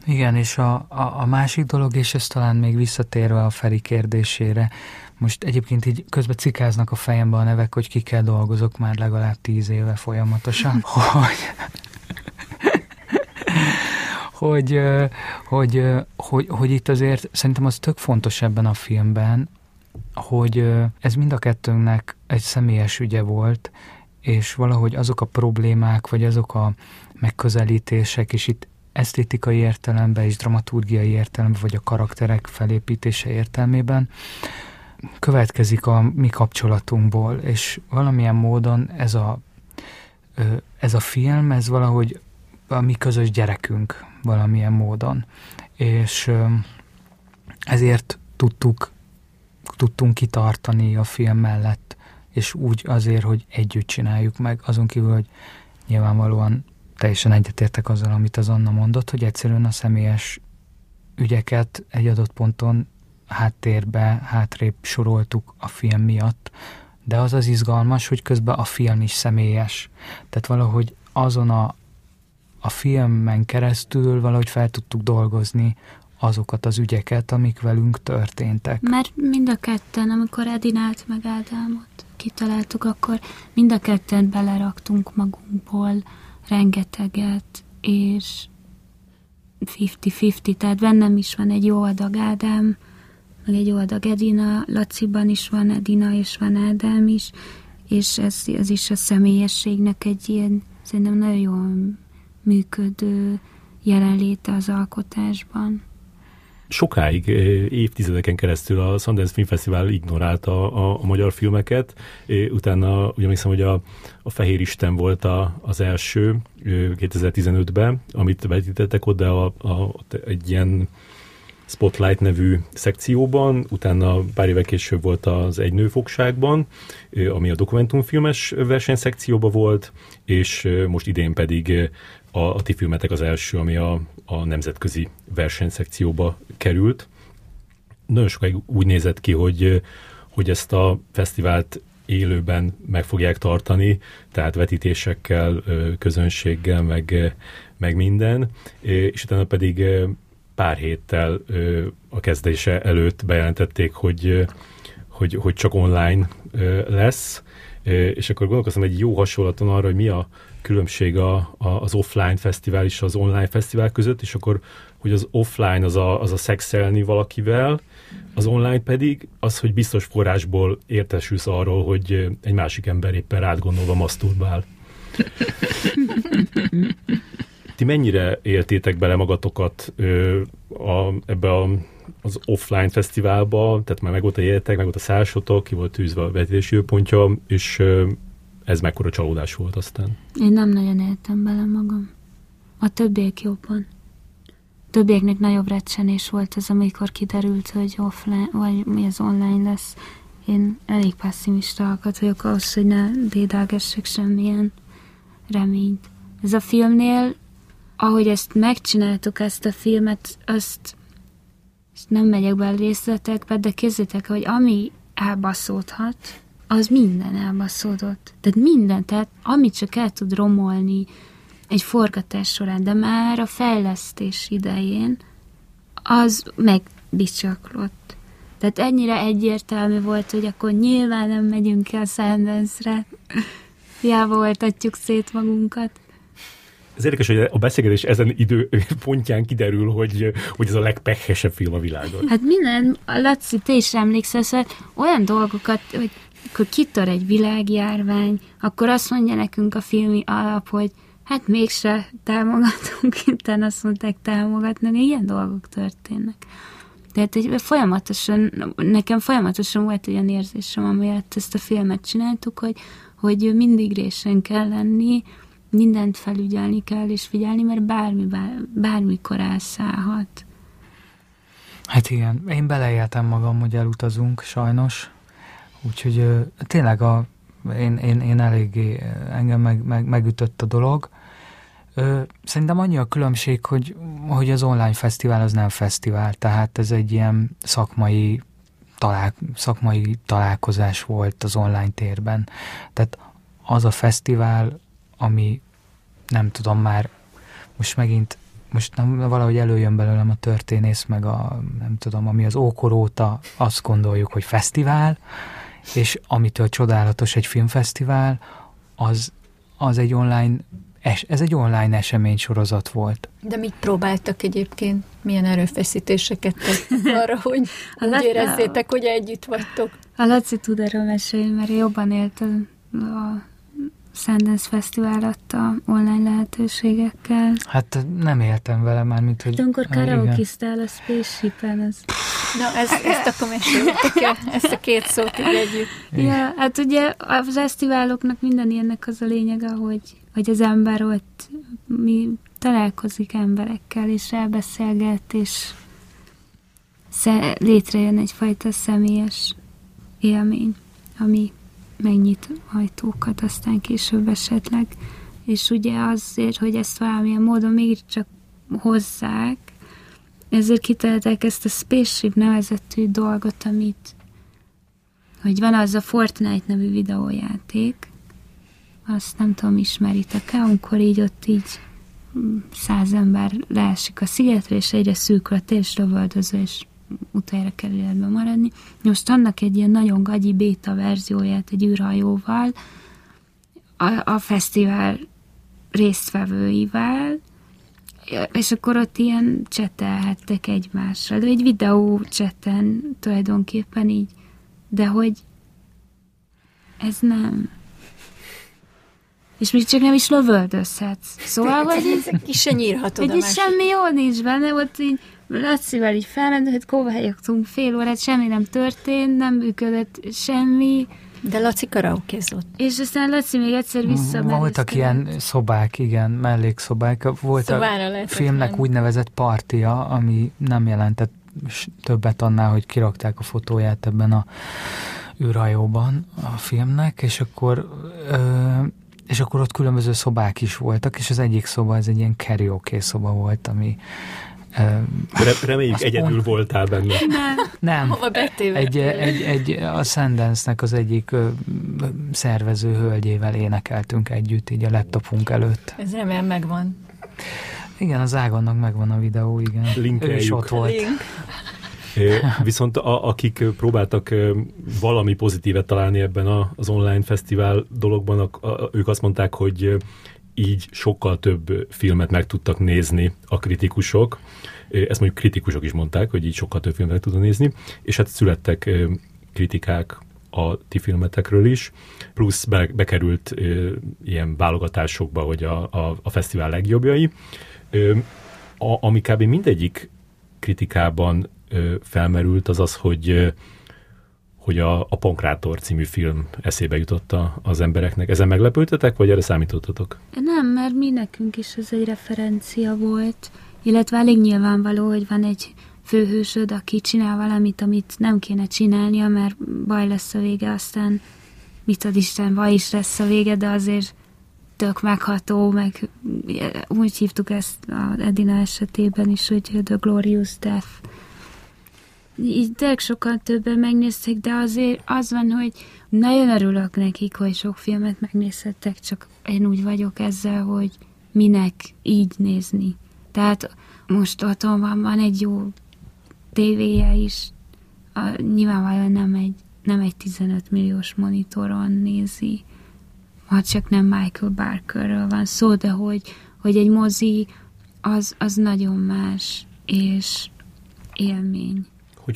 Igen, és a, a, a másik dolog, és ez talán még visszatérve a Feri kérdésére, most egyébként így közben cikáznak a fejembe a nevek, hogy ki kell dolgozok már legalább tíz éve folyamatosan, hogy hogy, hogy, hogy, hogy itt azért szerintem az tök fontos ebben a filmben, hogy ez mind a kettőnknek egy személyes ügye volt, és valahogy azok a problémák, vagy azok a megközelítések, és itt esztétikai értelemben és dramaturgiai értelemben, vagy a karakterek felépítése értelmében következik a mi kapcsolatunkból, és valamilyen módon ez a, ez a film, ez valahogy a mi közös gyerekünk valamilyen módon. És ezért tudtuk, tudtunk kitartani a film mellett, és úgy azért, hogy együtt csináljuk meg, azon kívül, hogy nyilvánvalóan teljesen egyetértek azzal, amit az Anna mondott, hogy egyszerűen a személyes ügyeket egy adott ponton háttérbe, hátrébb soroltuk a film miatt, de az az izgalmas, hogy közben a film is személyes. Tehát valahogy azon a a filmen keresztül valahogy fel tudtuk dolgozni azokat az ügyeket, amik velünk történtek. Mert mind a ketten, amikor Edinát meg Ádámot kitaláltuk, akkor mind a ketten beleraktunk magunkból rengeteget, és 50-50, tehát bennem is van egy jó adag Ádám, meg egy jó adag Edina, Laciban is van Edina, és van Ádám is, és ez, ez is a személyességnek egy ilyen, szerintem nagyon jó működő jelenléte az alkotásban. Sokáig, eh, évtizedeken keresztül a Sundance Film Festival ignorálta a, a magyar filmeket, eh, utána ugye emlékszem, hogy a, a Fehér Isten volt a, az első 2015-ben, eh, amit vetítettek oda a, a, egy ilyen Spotlight nevű szekcióban, utána pár évek később volt az Egy nőfogságban, ami a dokumentumfilmes versenyszekcióban volt, és most idén pedig a, a ti filmetek az első, ami a, a nemzetközi versenyszekcióba került. Nagyon sokáig úgy nézett ki, hogy, hogy ezt a fesztivált élőben meg fogják tartani, tehát vetítésekkel, közönséggel, meg, meg minden, és utána pedig pár héttel a kezdése előtt bejelentették, hogy, hogy, hogy csak online lesz, és akkor gondolkoztam egy jó hasonlaton arra, hogy mi a különbség a, a, az offline fesztivál és az online fesztivál között, és akkor, hogy az offline az a, az a szexelni valakivel, az online pedig az, hogy biztos forrásból értesülsz arról, hogy egy másik ember éppen rád gondolva maszturbál. Ti mennyire éltétek bele magatokat ö, a, ebbe a, az offline fesztiválba, tehát már meg volt a jeletek, meg volt a szálsotok, ki volt tűzve a időpontja, és ö, ez mekkora csalódás volt aztán? Én nem nagyon éltem bele magam. A többiek jobban. Többieknek nagyobb recsenés volt az, amikor kiderült, hogy offline, vagy mi az online lesz. Én elég passzimista alkat vagyok ahhoz, hogy ne dédelgessek semmilyen reményt. Ez a filmnél, ahogy ezt megcsináltuk, ezt a filmet, azt nem megyek be a részletekbe, de kézzétek, hogy ami elbaszódhat, az minden elbaszódott. Tehát minden, tehát amit csak el tud romolni egy forgatás során, de már a fejlesztés idején az megbicsaklott. Tehát ennyire egyértelmű volt, hogy akkor nyilván nem megyünk ki a Sundance-re. Hiába voltatjuk szét magunkat. Ez érdekes, hogy a beszélgetés ezen idő pontján kiderül, hogy, hogy ez a legpehesebb film a világon. Hát minden, Laci, te is emlékszel, szóval olyan dolgokat, hogy akkor kitör egy világjárvány, akkor azt mondja nekünk a filmi alap, hogy hát mégse támogatunk, utána azt mondták támogatni, ilyen dolgok történnek. Tehát egy folyamatosan, nekem folyamatosan volt olyan érzésem, amiatt ezt a filmet csináltuk, hogy, hogy mindig résen kell lenni, mindent felügyelni kell és figyelni, mert bármi, bár, bármikor elszállhat. Hát igen, én beleéltem magam, hogy elutazunk, sajnos. Úgyhogy tényleg a, én, én, én eléggé engem meg, meg, megütött a dolog. Szerintem annyi a különbség, hogy, hogy az online fesztivál az nem fesztivál, tehát ez egy ilyen szakmai, talál, szakmai találkozás volt az online térben. Tehát az a fesztivál, ami nem tudom már, most megint most nem, valahogy előjön belőlem a történész, meg a nem tudom, ami az ókor óta azt gondoljuk, hogy fesztivál, és amitől csodálatos egy filmfesztivál, az, az egy online es, ez egy online esemény sorozat volt. De mit próbáltak egyébként? Milyen erőfeszítéseket tettek arra, hogy úgy érezzétek, hogy együtt vagytok? A Laci tud erről mesélni, mert jobban élt a, a Sundance Fesztivál adta online lehetőségekkel. Hát nem éltem vele már, mint hogy... De amikor karaokiztál a Spaceship-en, az... Na, ez, ezt akkor meséltek ezt a két szót így együtt. Ja, hát ugye a fesztiváloknak minden ilyennek az a lényege, hogy, hogy az ember ott mi találkozik emberekkel, és elbeszélget, és létrejön egyfajta személyes élmény, ami megnyit ajtókat, aztán később esetleg. És ugye azért, hogy ezt valamilyen módon mégiscsak hozzák, ezért kitalálták ezt a Spaceship nevezetű dolgot, amit hogy van az a Fortnite nevű videójáték, azt nem tudom, ismeritek-e, amikor így ott így száz ember leesik a szigetre, és egyre szűkül a tér, és lövöldöző, és utájára kell életbe maradni. Most annak egy ilyen nagyon gagyi béta verzióját egy űrhajóval, a, a fesztivál résztvevőivel, és akkor ott ilyen csetelhettek egymásra, de egy videó cseten tulajdonképpen így, de hogy ez nem. És még csak nem is lövöldözhetsz. Szóval, hogy... Ezek is se nyírhatod Hogy semmi jó nincs benne, ott így Lacival így felmentett, kóvehelyogtunk fél órát, semmi nem történt, nem működött semmi. De Laci karaokezott. És aztán Laci még egyszer vissza. Voltak ilyen szobák, igen, mellékszobák. Volt a filmnek menni. úgynevezett partia, ami nem jelentett többet annál, hogy kirakták a fotóját ebben a űrhajóban a filmnek, és akkor ö, és akkor ott különböző szobák is voltak, és az egyik szoba, ez egy ilyen karaoke szoba volt, ami Reméljük egyedül pont... voltál benne. Nem. Nem. Hova egy, egy, egy, a Sundance-nek az egyik szervező hölgyével énekeltünk együtt, így a laptopunk előtt. Ez remélem megvan. Igen, az Ágonnak megvan a videó, igen. Linkeljük. Ő is ott volt. Link. Viszont a, akik próbáltak valami pozitívet találni ebben az online fesztivál dologban, a, a, ők azt mondták, hogy így sokkal több filmet meg tudtak nézni a kritikusok. Ezt mondjuk kritikusok is mondták, hogy így sokkal több filmet meg tudnak nézni, és hát születtek kritikák a ti filmetekről is, plusz be, bekerült ilyen válogatásokba, hogy a, a, a fesztivál legjobbjai, a, ami kb. mindegyik kritikában felmerült, az az, hogy hogy a, a Pankrátor című film eszébe jutott az embereknek. Ezen meglepődtetek, vagy erre számítottatok? Nem, mert mi nekünk is ez egy referencia volt, illetve elég nyilvánvaló, hogy van egy főhősöd, aki csinál valamit, amit nem kéne csinálnia, mert baj lesz a vége, aztán mit ad Isten, baj is lesz a vége, de azért tök megható, meg úgy hívtuk ezt a Edina esetében is, hogy The Glorious Death így tényleg sokkal többen megnézték, de azért az van, hogy nagyon örülök nekik, hogy sok filmet megnézhettek, csak én úgy vagyok ezzel, hogy minek így nézni. Tehát most otthon van, van egy jó tévéje is, a, nyilvánvalóan nem egy, nem egy 15 milliós monitoron nézi, ha csak nem Michael Barkerről van szó, de hogy, hogy egy mozi az, az nagyon más, és élmény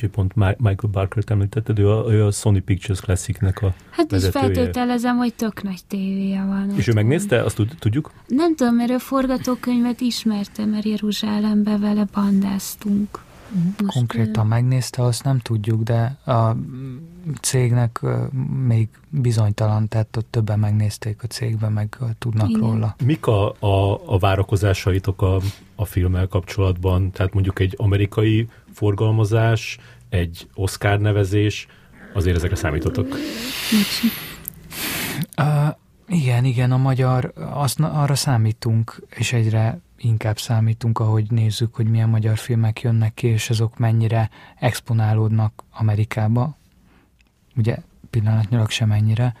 hogy, pont Michael Barker-t említetted, ő a, ő a Sony Pictures Classic-nek a Hát vezetője. is feltételezem, hogy tök nagy tévéje van. És ő megnézte, azt tudjuk? Nem tudom, mert a forgatókönyvet ismerte, mert Jeruzsálembe vele bandáztunk. Most Konkrétan megnézte, azt nem tudjuk, de a cégnek még bizonytalan, tehát ott többen megnézték a cégben, meg tudnak Igen. róla. Mik a, a, a várakozásaitok a, a filmmel kapcsolatban? Tehát mondjuk egy amerikai forgalmazás, egy Oscar nevezés, azért ezekre számítottak? Uh, igen, igen, a magyar, azt, arra számítunk, és egyre inkább számítunk, ahogy nézzük, hogy milyen magyar filmek jönnek ki, és azok mennyire exponálódnak Amerikába. Ugye pillanatnyilag sem ennyire.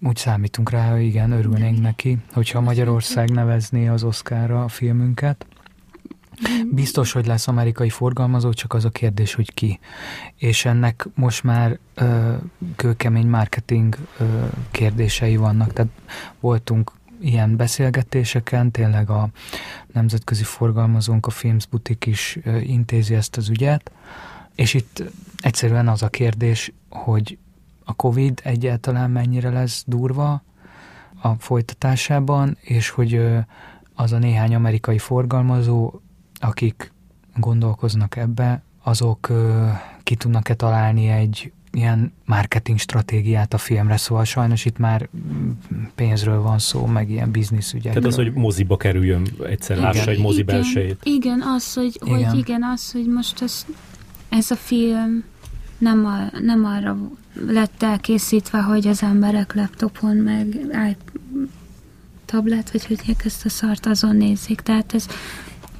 Úgy számítunk rá, hogy igen, örülnénk neki, hogyha Magyarország nevezné az Oszkára a filmünket. Biztos, hogy lesz amerikai forgalmazó, csak az a kérdés, hogy ki. És ennek most már ö, kőkemény marketing ö, kérdései vannak. Tehát voltunk ilyen beszélgetéseken, tényleg a nemzetközi forgalmazónk, a Films Butik is intézi ezt az ügyet, és itt egyszerűen az a kérdés, hogy a Covid egyáltalán mennyire lesz durva a folytatásában, és hogy az a néhány amerikai forgalmazó akik gondolkoznak ebbe, azok ki tudnak-e találni egy ilyen marketing stratégiát a filmre, szóval sajnos itt már pénzről van szó, meg ilyen bizniszügyekről. Tehát az, hogy moziba kerüljön egyszer, igen. lássa egy mozi igen, belsejét. Igen, az, hogy, igen. hogy igen, az, hogy most ez, ez a film nem, a, nem arra lett elkészítve, hogy az emberek laptopon meg tablet, vagy hogy ezt a szart azon nézik. Tehát ez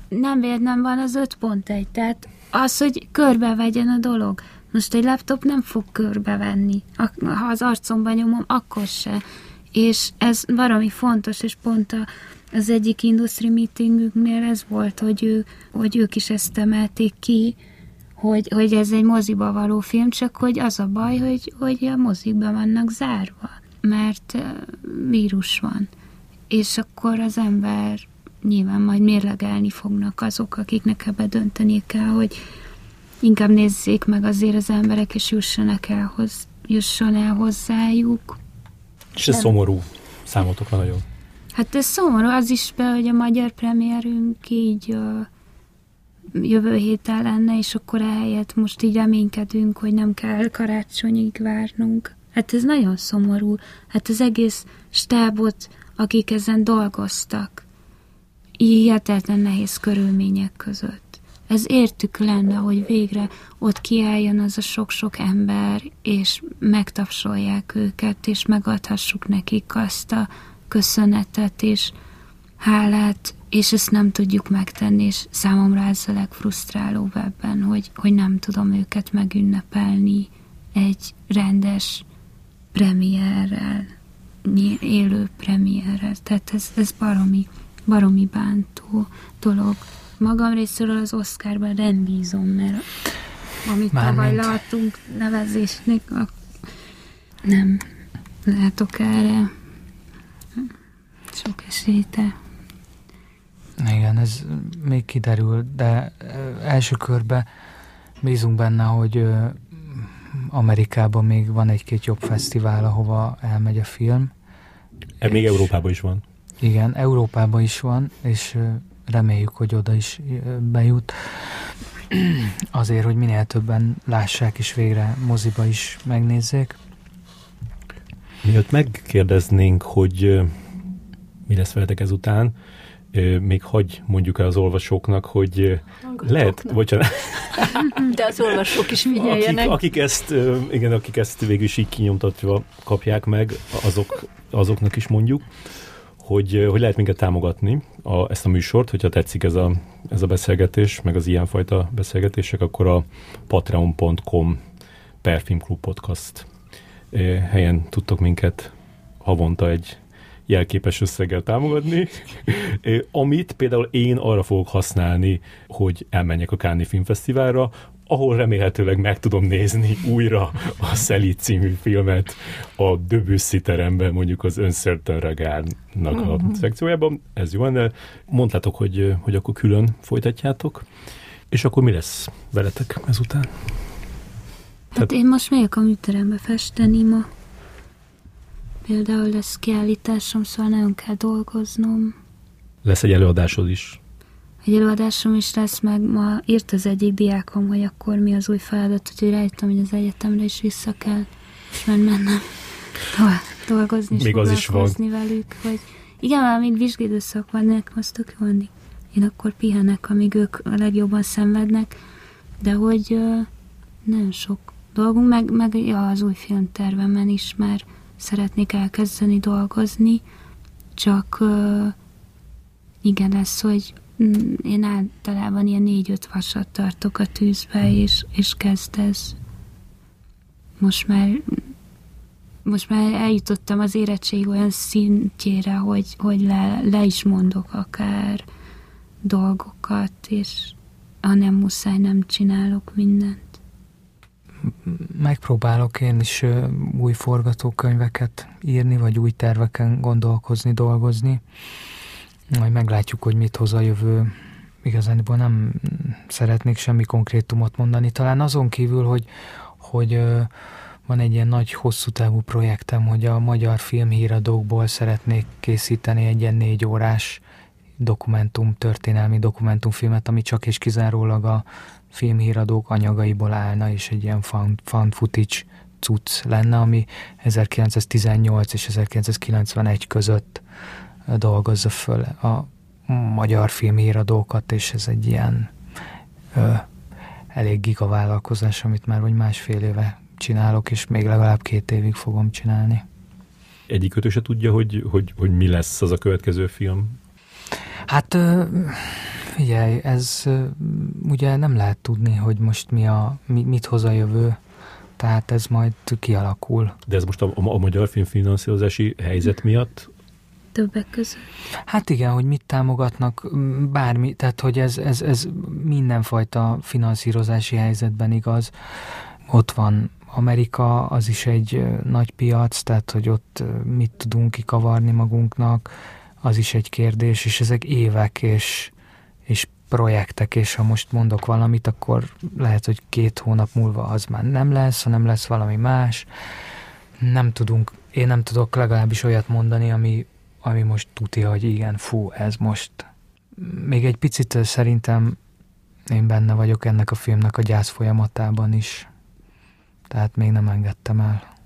nem véletlen van az 5.1, tehát az, hogy körbevegyen a dolog. Most egy laptop nem fog körbevenni. Ha az arcomban nyomom, akkor se. És ez valami fontos, és pont a, az egyik industry meetingünknél ez volt, hogy, ő, hogy ők is ezt emelték ki, hogy, hogy ez egy moziba való film, csak hogy az a baj, hogy, hogy a mozikba vannak zárva, mert vírus van. És akkor az ember nyilván majd mérlegelni fognak azok, akiknek ebbe dönteni kell, hogy inkább nézzék meg azért az emberek, és jussanak el, hoz, jusson el hozzájuk. És ez De... szomorú számotokra nagyon. Hát ez szomorú, az is be, hogy a magyar premierünk így uh, jövő héten lenne, és akkor ehelyett most így reménykedünk, hogy nem kell karácsonyig várnunk. Hát ez nagyon szomorú. Hát az egész stábot, akik ezen dolgoztak, hihetetlen nehéz körülmények között. Ez értük lenne, hogy végre ott kiálljon az a sok-sok ember, és megtapsolják őket, és megadhassuk nekik azt a köszönetet és hálát, és ezt nem tudjuk megtenni, és számomra ez a legfrusztrálóbb ebben, hogy, hogy nem tudom őket megünnepelni egy rendes premierrel, élő premierrel. Tehát ez, ez baromi, baromi bántó dolog. Magam részéről az Oscarban rendbízom, mert amit Már tavaly láttunk nevezésnek, nem látok erre sok esélyte. Igen, ez még kiderül, de első körben bízunk benne, hogy Amerikában még van egy-két jobb fesztivál, ahova elmegy a film. E még Európában is van. Igen, Európában is van, és reméljük, hogy oda is bejut. Azért, hogy minél többen lássák, és végre moziba is megnézzék. Miatt megkérdeznénk, hogy mi lesz veletek ezután, még hagy mondjuk el az olvasóknak, hogy lehet, bocsánat. De az olvasók is figyeljenek. Akik, akik ezt, igen, akik ezt végül is így kinyomtatva kapják meg, azok, azoknak is mondjuk, hogy, hogy lehet minket támogatni a, ezt a műsort, hogyha tetszik ez a, ez a beszélgetés, meg az ilyenfajta beszélgetések, akkor a patreon.com per Filmklub Podcast helyen tudtok minket havonta egy jelképes összeggel támogatni, amit például én arra fogok használni, hogy elmenjek a Káni Filmfesztiválra, ahol remélhetőleg meg tudom nézni újra a Szeli című filmet a Debussy teremben, mondjuk az Uncertain Regárnak a mm-hmm. szekciójában. Ez jó de mondtátok, hogy, hogy akkor külön folytatjátok, és akkor mi lesz veletek ezután? Hát Tehát... én most megyek a műterembe festeni ma. Például lesz kiállításom, szóval nagyon kell dolgoznom. Lesz egy előadásod is? Egy előadásom is lesz, meg ma írt az egyik diákom, hogy akkor mi az új feladat, úgyhogy rájöttem, hogy az egyetemre is vissza kell, és mennem dolgozni, és Még az is van. velük, hogy igen, már még vizsgédőszak van, nekem az tök jó, én akkor pihenek, amíg ők a legjobban szenvednek, de hogy uh, nagyon sok dolgunk, meg, meg ja, az új filmtervemen is már szeretnék elkezdeni dolgozni, csak uh, igen, ez, hogy én általában ilyen négy-öt vasat tartok a tűzbe, hmm. és, és kezd ez. Most már most már eljutottam az érettség olyan szintjére, hogy, hogy le, le is mondok akár dolgokat, és ha nem muszáj, nem csinálok mindent megpróbálok én is új forgatókönyveket írni, vagy új terveken gondolkozni, dolgozni. Majd meglátjuk, hogy mit hoz a jövő. Igazániból nem szeretnék semmi konkrétumot mondani. Talán azon kívül, hogy, hogy van egy ilyen nagy, hosszú távú projektem, hogy a magyar filmhíradókból szeretnék készíteni egy ilyen négy órás dokumentum, történelmi dokumentumfilmet, ami csak és kizárólag a filmhíradók anyagaiból állna, és egy ilyen found, found footage cucc lenne, ami 1918 és 1991 között dolgozza föl a magyar filmhíradókat, és ez egy ilyen ö, elég gigavállalkozás, amit már vagy másfél éve csinálok, és még legalább két évig fogom csinálni. Egyik se tudja, hogy, hogy, hogy mi lesz az a következő film? Hát Figyelj, ez ugye nem lehet tudni, hogy most mi a, mi, mit hoz a jövő, tehát ez majd kialakul. De ez most a, a, a magyar filmfinanszírozási helyzet miatt többek között. Hát igen, hogy mit támogatnak, bármi, tehát hogy ez, ez, ez mindenfajta finanszírozási helyzetben igaz. Ott van Amerika, az is egy nagy piac, tehát hogy ott mit tudunk kikavarni magunknak, az is egy kérdés, és ezek évek és és projektek, és ha most mondok valamit, akkor lehet, hogy két hónap múlva az már nem lesz, hanem lesz valami más. Nem tudunk, én nem tudok legalábbis olyat mondani, ami, ami most tudja, hogy igen, fú, ez most. Még egy picit szerintem én benne vagyok ennek a filmnek a gyász folyamatában is. Tehát még nem engedtem el.